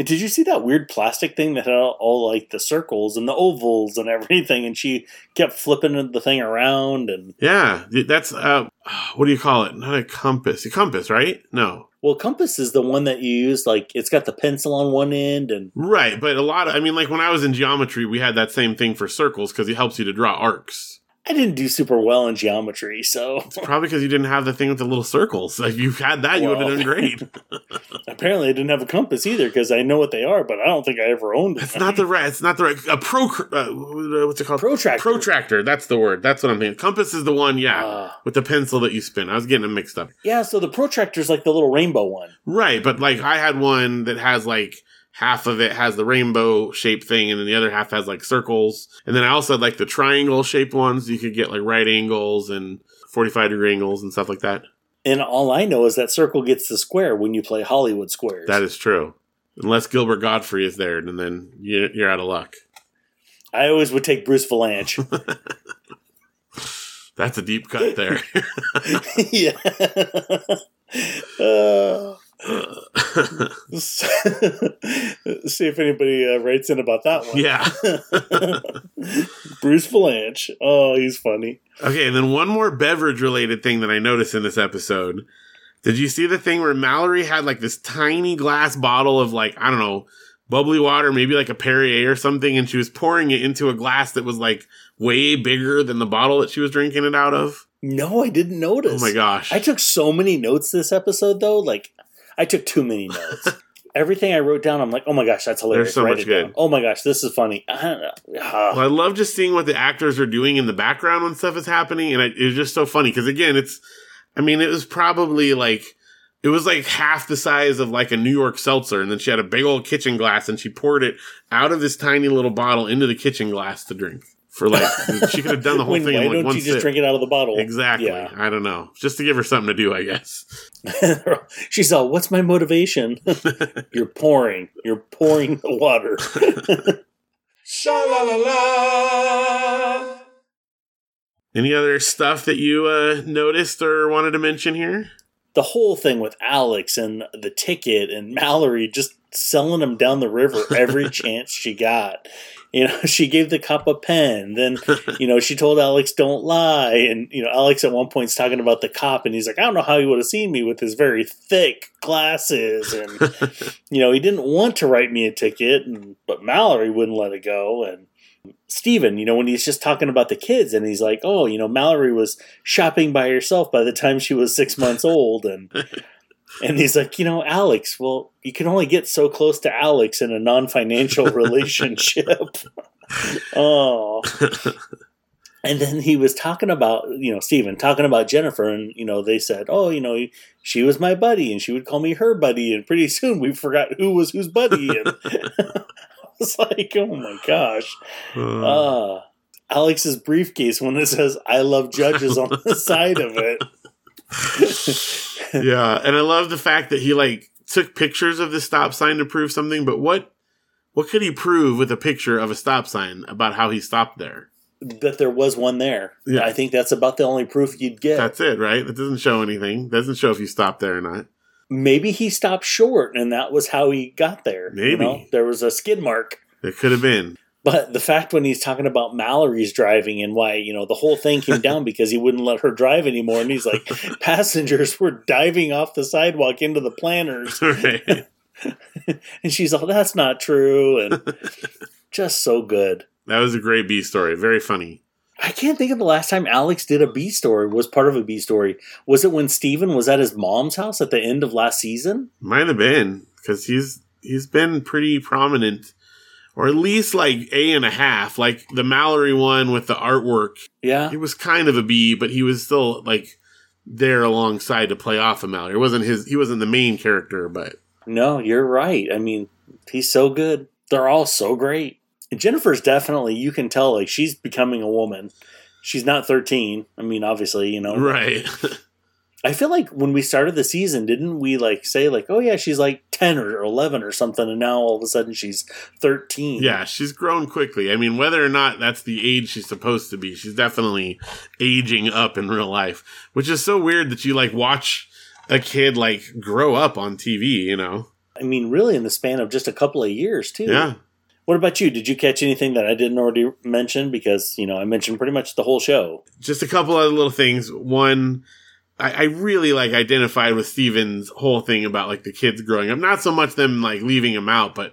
And did you see that weird plastic thing that had all, all like the circles and the ovals and everything? And she kept flipping the thing around. And Yeah, that's uh what do you call it? Not a compass. A compass, right? No. well, compass is the one that you use. Like it's got the pencil on one end, and Right, but a lot of I mean like when I was in geometry, we had that same thing for circles cuz it helps you to draw arcs. I didn't do super well in geometry, so Probably because you didn't have the thing with the little circles. Like you had that, you would have Well. done great. apparently I didn't have a compass either because I know what they are, but I don't think I ever owned one. It's not the right. It's not the right. A pro. Uh, what's it called? protractor. Protractor. That's the word. That's what I'm thinking. Compass is the one. Yeah, Ah. with the pencil that you spin. I was getting them mixed up. yeah, so the protractor's like the little rainbow one. Right, but like I had one that has like half of it has the rainbow shape thing, and then the other half has like circles. And then I also had like the triangle shaped ones. You could get like right angles and 45 degree angles and stuff like that. And all I know is that circle gets the square when you play Hollywood squares. That is true. Unless Gilbert Gottfried is there, and then you're, you're out of luck. I always would take Bruce Vilanch. That's a deep cut there. yeah. Uh, see if anybody uh, writes in about that one. yeah. Bruce Vilanch. Oh, he's funny. Okay, and then one more beverage related thing that I noticed in this episode. Did you see the thing where Mallory had like this tiny glass bottle of like, I don't know, bubbly water, maybe like a Perrier or something, and she was pouring it into a glass that was like way bigger than the bottle that she was drinking it out of? No, I didn't notice. Oh my gosh. I took so many notes this episode, though. Like, I took too many notes. Everything I wrote down, I'm like, oh my gosh, that's hilarious. There's so Write much it down. good. Oh my gosh, this is funny. I. Ah. Well, I love just seeing what the actors are doing in the background when stuff is happening, and I, it was just so funny because again, it's, I mean, it was probably like, it was like half the size of like a New York seltzer, and then she had a big old kitchen glass, and she poured it out of this tiny little bottle into the kitchen glass to drink. For like, she could have done the whole When- thing why in like don't one you just drink it out of the bottle? Exactly. Yeah. I don't know, just to give her something to do, I guess. She's all, what's my motivation? You're pouring. You're pouring the water. Sha la la la. Any other stuff that you uh, noticed or wanted to mention here? the whole thing with Alex and the ticket and Mallory just selling him down the river every chance she got. You know, she gave the cop a pen. Then, you know, she told Alex, don't lie. And, you know, Alex at one point's talking about the cop and he's like, I don't know how he would have seen me with his very thick glasses. And, you know, he didn't want to write me a ticket, and, but Mallory wouldn't let it go. And, Stephen, you know, when he's just talking about the kids and he's like, oh, you know, Mallory was shopping by herself by the time she was six months old. And and he's like, you know, Alex, well, you can only get so close to Alex in a non financial relationship. oh, And then he was talking about, you know, Steven talking about Jennifer, and you know, they said, "Oh, you know, she was my buddy, and she would call me her buddy." And pretty soon, we forgot who was whose buddy. And I was like, "Oh my gosh!" Uh, Uh, Alex's briefcase when it says "I love judges" on the side of it. yeah, and I love the fact that he like took pictures of the stop sign to prove something. But what what could he prove with a picture of a stop sign about how he stopped there? That there was one there. Yeah. I think that's about the only proof you'd get. That's it, right? It doesn't show anything. doesn't show if you stopped there or not. Maybe he stopped short, and that was how he got there. you Maybe. know? there was a skid mark. It could have been. But the fact when he's talking about Mallory's driving and why, you know, the whole thing came down because he wouldn't let her drive anymore. And he's like, passengers were diving off the sidewalk into the planners. right. And she's like, that's not true. And just so good. That was a great B story. Very funny. I can't think of the last time Alex did a B story, was part of a B story. Was it when Steven was at his mom's house at the end of last season? Might have been because he's he's been pretty prominent, or at least like A and a half. Like the Mallory one with the artwork, Yeah. it was kind of a B, but he was still like there alongside to play off of Mallory. It wasn't his. He wasn't the main character, but No, you're right. I mean, he's so good. They're all so great. And Jennifer's definitely, you can tell, like, she's becoming a woman. She's not 13. I mean, obviously, you know. right. I feel like when we started the season, didn't we, like, say, like, oh, yeah, she's like 10 or 11 or something, and now all of a sudden she's 13. yeah, she's grown quickly. I mean, whether or not that's the age she's supposed to be, she's definitely aging up in real life, which is so weird that you like watch a kid like grow up on TV. You know? I mean, really, in the span of just a couple of years, too. Yeah. What about you? Did you catch anything that I didn't already mention? Because, you know, I mentioned pretty much the whole show. just a couple other little things. One, I, I really like identified with Steven's whole thing about like the kids growing up. Not so much them like leaving him out, but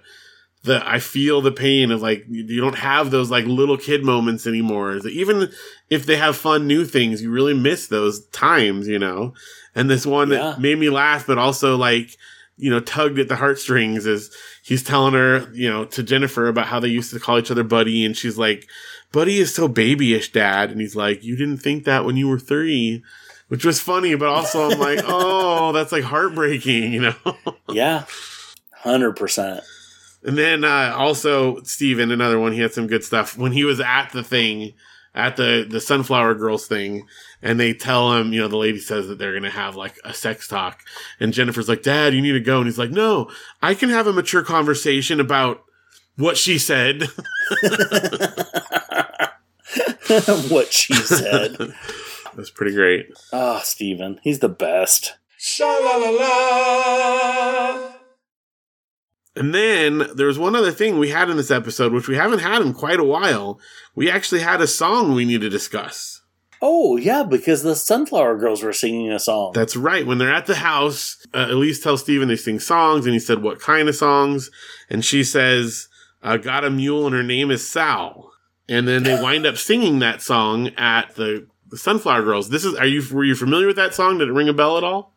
the I feel the pain of like you don't have those like little kid moments anymore. Even if they have fun new things, you really miss those times, you know. And this one Yeah. that made me laugh, but also like you know tugged at the heartstrings is he's telling her you know to Jennifer about how they used to call each other buddy, and she's like. Buddy is so babyish, Dad. And he's like, You didn't think that when you were three, which was funny, but also I'm like, Oh, that's like heartbreaking, you know? Yeah. 100%. And then uh, also Steven, another one, he had some good stuff. When he was at the thing, at the the Sunflower Girls thing, and they tell him, you know, the lady says that they're gonna have like a sex talk, and Jennifer's like, "Dad, you need to go," and he's like, "No, I can have a mature conversation about what she said." what she said. That's pretty great. Ah, Steven. He's the best. Sha la la la. And then there was one other thing we had in this episode, which we haven't had in quite a while. We actually had a song we need to discuss. Oh, yeah, because the Sunflower Girls were singing a song. That's right. When they're at the house, uh, Elise tells Steven they sing songs, and he said, What kind of songs? And she says, I Got a mule, and her name is Sal. And then they wind up singing that song at the, the Sunflower Girls. This is, are you, were you familiar with that song? Did it ring a bell at all?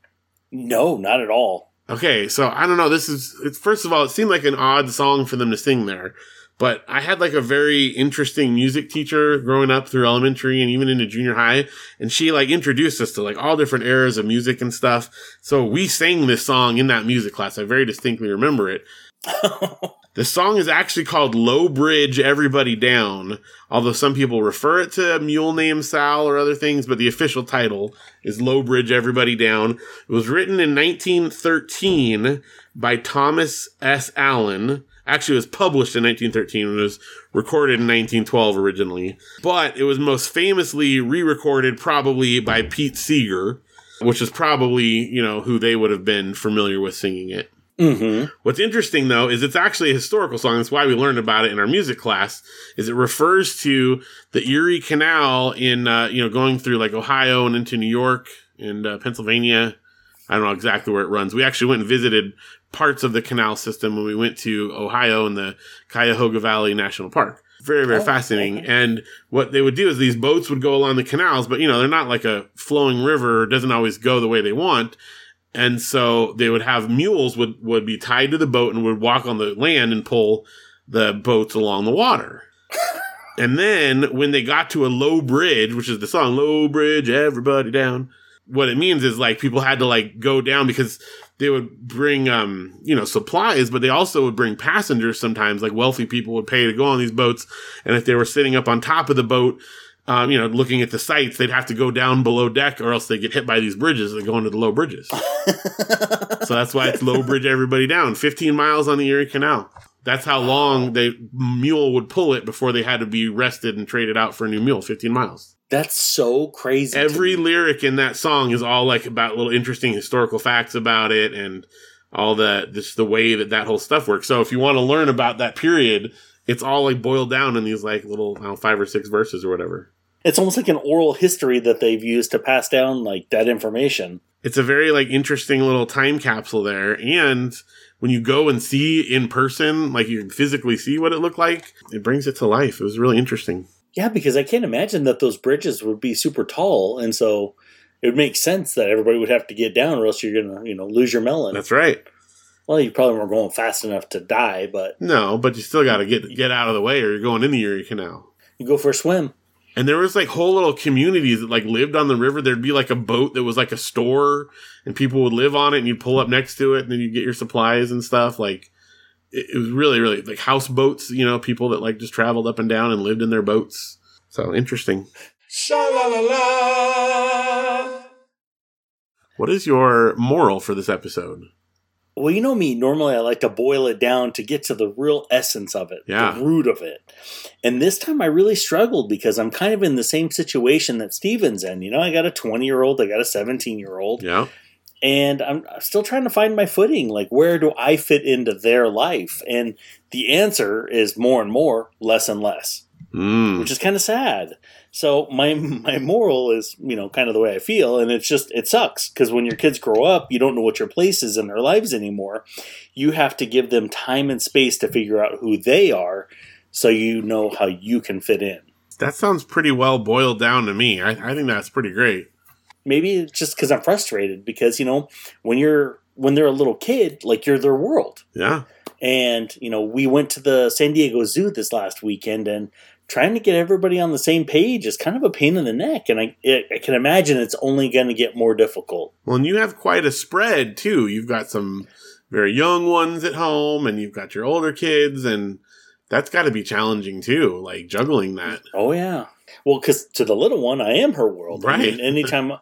no, not at all. Okay, so I don't know. This is it's first of all, it seemed like an odd song for them to sing there. But I had like a very interesting music teacher growing up through elementary and even into junior high, and she like introduced us to like all different eras of music and stuff. So we sang this song in that music class. I very distinctly remember it. The song is actually called Low Bridge Everybody Down, although some people refer it to Mule Name Sal or other things, but the official title is Low Bridge Everybody Down. It was written in 1913 by Thomas S. Allen. Actually, it was published in 1913 and was recorded in 1912 originally. But it was most famously re recorded probably by Pete Seeger, which is probably, you know, who they would have been familiar with singing it. Mm-hmm. What's interesting though is it's actually a historical song. That's why we learned about it in our music class. Is it refers to the Erie Canal in uh, you know going through like Ohio and into New York and uh, Pennsylvania. I don't know exactly where it runs. We actually went and visited parts of the canal system when we went to Ohio and the Cuyahoga Valley National Park. Very, very Oh, fascinating. okay. And what they would do is these boats would go along the canals, but you know, they're not like a flowing river. It doesn't always go the way they want. And so they would have mules would, would be tied to the boat and would walk on the land and pull the boats along the water. And then when they got to a low bridge, which is the song "Low Bridge, Everybody Down," what it means is like people had to like go down because they would bring um you know supplies, but they also would bring passengers sometimes. Like wealthy people would pay to go on these boats, and if they were sitting up on top of the boat. Um, you know, looking at the sights, they'd have to go down below deck, or else they get hit by these bridges and go into the low bridges. so that's why it's low bridge everybody down. 15 miles on the Erie Canal. That's how long the mule would pull it before they had to be rested and traded out for a new mule. 15 miles. That's so crazy. Every lyric in that song is all like about little interesting historical facts about it and all the just the way that that whole stuff works. So if you want to learn about that period, it's all like boiled down in these like little know, five or six verses or whatever. It's almost like an oral history that they've used to pass down like that information. It's a very like interesting little time capsule there and when you go and see in person, like you can physically see what it looked like, it brings it to life. It was really interesting. Yeah, because I can't imagine that those bridges would be super tall, and so it would make sense that everybody would have to get down, or else you're gonna, you know, lose your melon. That's right. well, you probably weren't going fast enough to die, but No, but you still got to get get out of the way, or you're going in the Erie Canal. you go for a swim. And there was like whole little communities that like lived on the river. There'd be like a boat that was like a store, and people would live on it, and you'd pull up next to it, and then you get your supplies and stuff. Like it, it was really, really like houseboats. You know, people that like just traveled up and down and lived in their boats. So interesting. Sha la la la. What is your moral for this episode? Well, you know me. Normally, I like to boil it down to get to the real essence of it, Yeah. the root of it. And this time, I really struggled because I'm kind of in the same situation that Steven's in. You know, I got a 20 year old, I got a 17 year old, Yeah, and I'm still trying to find my footing. Like, where do I fit into their life? And the answer is more and more, less and less. mm. which is kind of sad. So my my moral is, you know, kind of the way I feel, and it's just it sucks because when your kids grow up, you don't know what your place is in their lives anymore. You have to give them time and space to figure out who they are, so you know how you can fit in. that sounds pretty well boiled down to me. I, I think that's pretty great. Maybe it's just because I'm frustrated because you know when you're when they're a little kid, like you're their world. Yeah, And, you know, we went to the San Diego Zoo this last weekend and trying to get everybody on the same page is kind of a pain in the neck. And I, I can imagine it's only going to get more difficult. Well, and you have quite a spread too. You've got some very young ones at home, and you've got your older kids, and that's got to be challenging too. Like juggling that. Oh, yeah. Well, because to the little one, I am her world. I mean, Right. anytime,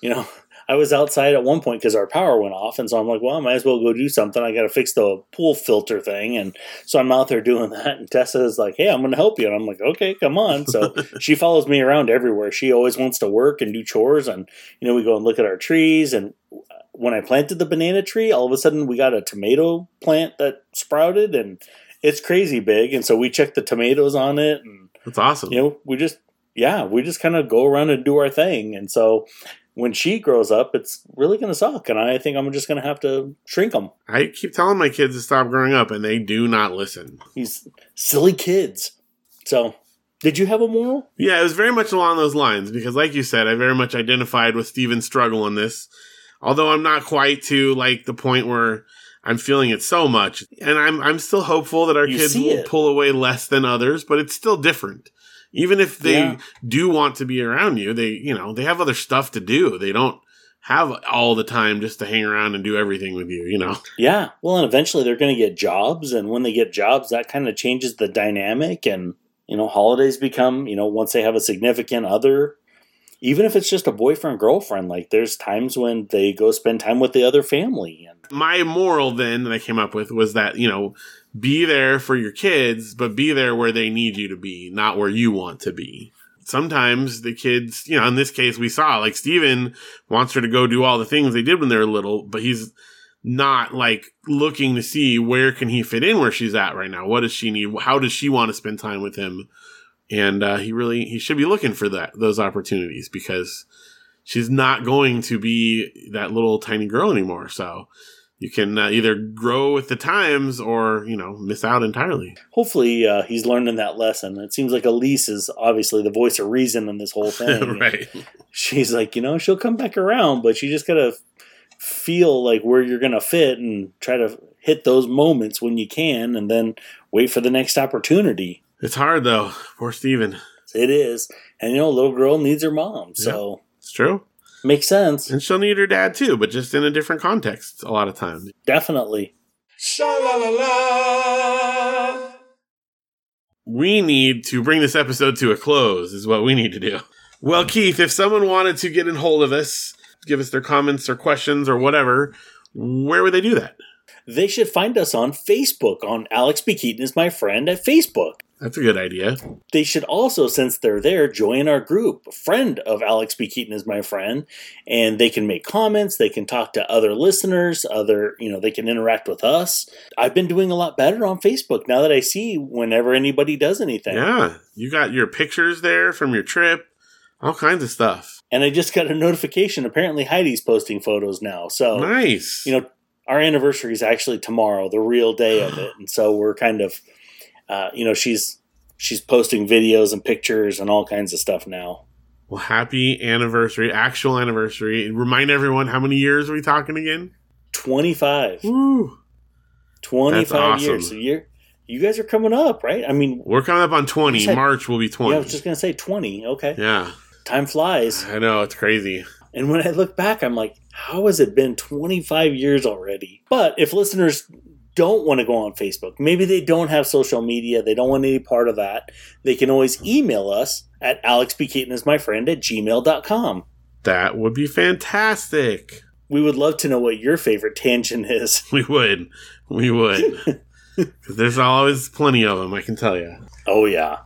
you know, I was outside at one point because our power went off. And so I'm like, well, I might as well go do something. I got to fix the pool filter thing. And so I'm out there doing that. And Tessa is like, hey, I'm going to help you. And I'm like, okay, come on. So she follows me around everywhere. She always wants to work and do chores. And, you know, we go and look at our trees. And uh, when I planted the banana tree, all of a sudden we got a tomato plant that sprouted and it's crazy big. And so we checked the tomatoes on it. And, That's awesome. you know, we just, yeah, we just kind of go around and do our thing. And so when she grows up, it's really going to suck. And I think I'm just going to have to shrink them. I keep telling my kids to stop growing up, and they do not listen. These silly kids. So, did you have a moral? Yeah, it was very much along those lines because, like you said, I very much identified with Steven's struggle in this. Although I'm not quite to like the point where I'm feeling it so much, and I'm I'm still hopeful that our You kids will it. pull away less than others, but it's still different. Even if they Yeah. do want to be around you, they you know they have other stuff to do. They don't have all the time just to hang around and do everything with you. You know, Yeah. Well, and eventually they're going to get jobs. And when they get jobs, that kind of changes the dynamic. And, you know, holidays become, you know, once they have a significant other, even if it's just a boyfriend, girlfriend, like there's times when they go spend time with the other family. And my moral then that I came up with was that, you know, be there for your kids, but be there where they need you to be, not where you want to be. Sometimes the kids, you know, in this case we saw like Steven wants her to go do all the things they did when they were little, but he's not like looking to see where can he fit in where she's at right now. What does she need? How does she want to spend time with him? And uh, he really he should be looking for that those opportunities because she's not going to be that little tiny girl anymore. So you can uh, either grow with the times or you know miss out entirely. hopefully uh, he's learning that lesson. It seems like Elise is obviously the voice of reason in this whole thing. right. She's like, you know, she'll come back around, but you just got to feel like where you're going to fit and try to hit those moments when you can and then wait for the next opportunity. It's hard though. Poor Steven. It is. And you know, a little girl needs her mom. So It's true. Makes sense. And she'll need her dad too, but just in a different context a lot of times. Definitely. Sha la la la. We need to bring this episode to a close, is what we need to do. Well, Keith, if someone wanted to get in hold of us, give us their comments or questions or whatever, where would they do that? They should find us on Facebook on Alex P. Keaton is my friend at Facebook. That's a good idea. They should also, since they're there, join our group. A friend of Alex P. Keaton is my friend, and they can make comments. They can talk to other listeners. Other, you know, they can interact with us. I've been doing a lot better on Facebook now that I see whenever anybody does anything. Yeah. You got your pictures there from your trip, all kinds of stuff. And I just got a notification. Apparently, Heidi's posting photos now. So Nice. you know, our anniversary is actually tomorrow, the real day of it, and so we're kind of, uh, you know, she's she's posting videos and pictures and all kinds of stuff now. well, happy anniversary, actual anniversary. Remind everyone how many years are we talking again? 25. Woo. 25 That's years. awesome. So you're, you guys are coming up, right? I mean, We're coming up on 20. You said- March will be 20. yeah, I was just going to say 20. Okay. yeah. Time flies. I know. It's crazy. And when I look back, I'm like, how has it been 25 years already? But if listeners don't want to go on Facebook, maybe they don't have social media, they don't want any part of that, they can always email us at alexpkeatonismyfriend at gmail.com. That would be fantastic. We would love to know what your favorite tangent is. We would. We would. There's always plenty of them, I can tell you. Oh, yeah.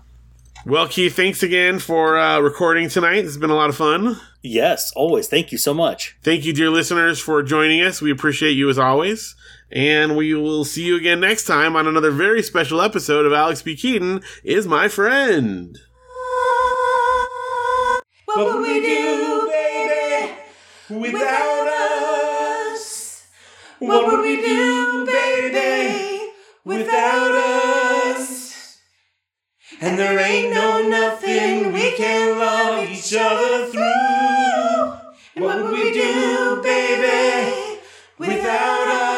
Well, Keith, thanks again for uh, recording tonight. It's been a lot of fun. Yes, always. Thank you so much. Thank you, dear listeners, for joining us. We appreciate you as always. And we will see you again next time on another very special episode of Alex P. Keaton is my friend. What would we do, baby, without us? What would we do, baby, without us? And there ain't no nothing we can love each other through. And what would we do, baby, without us?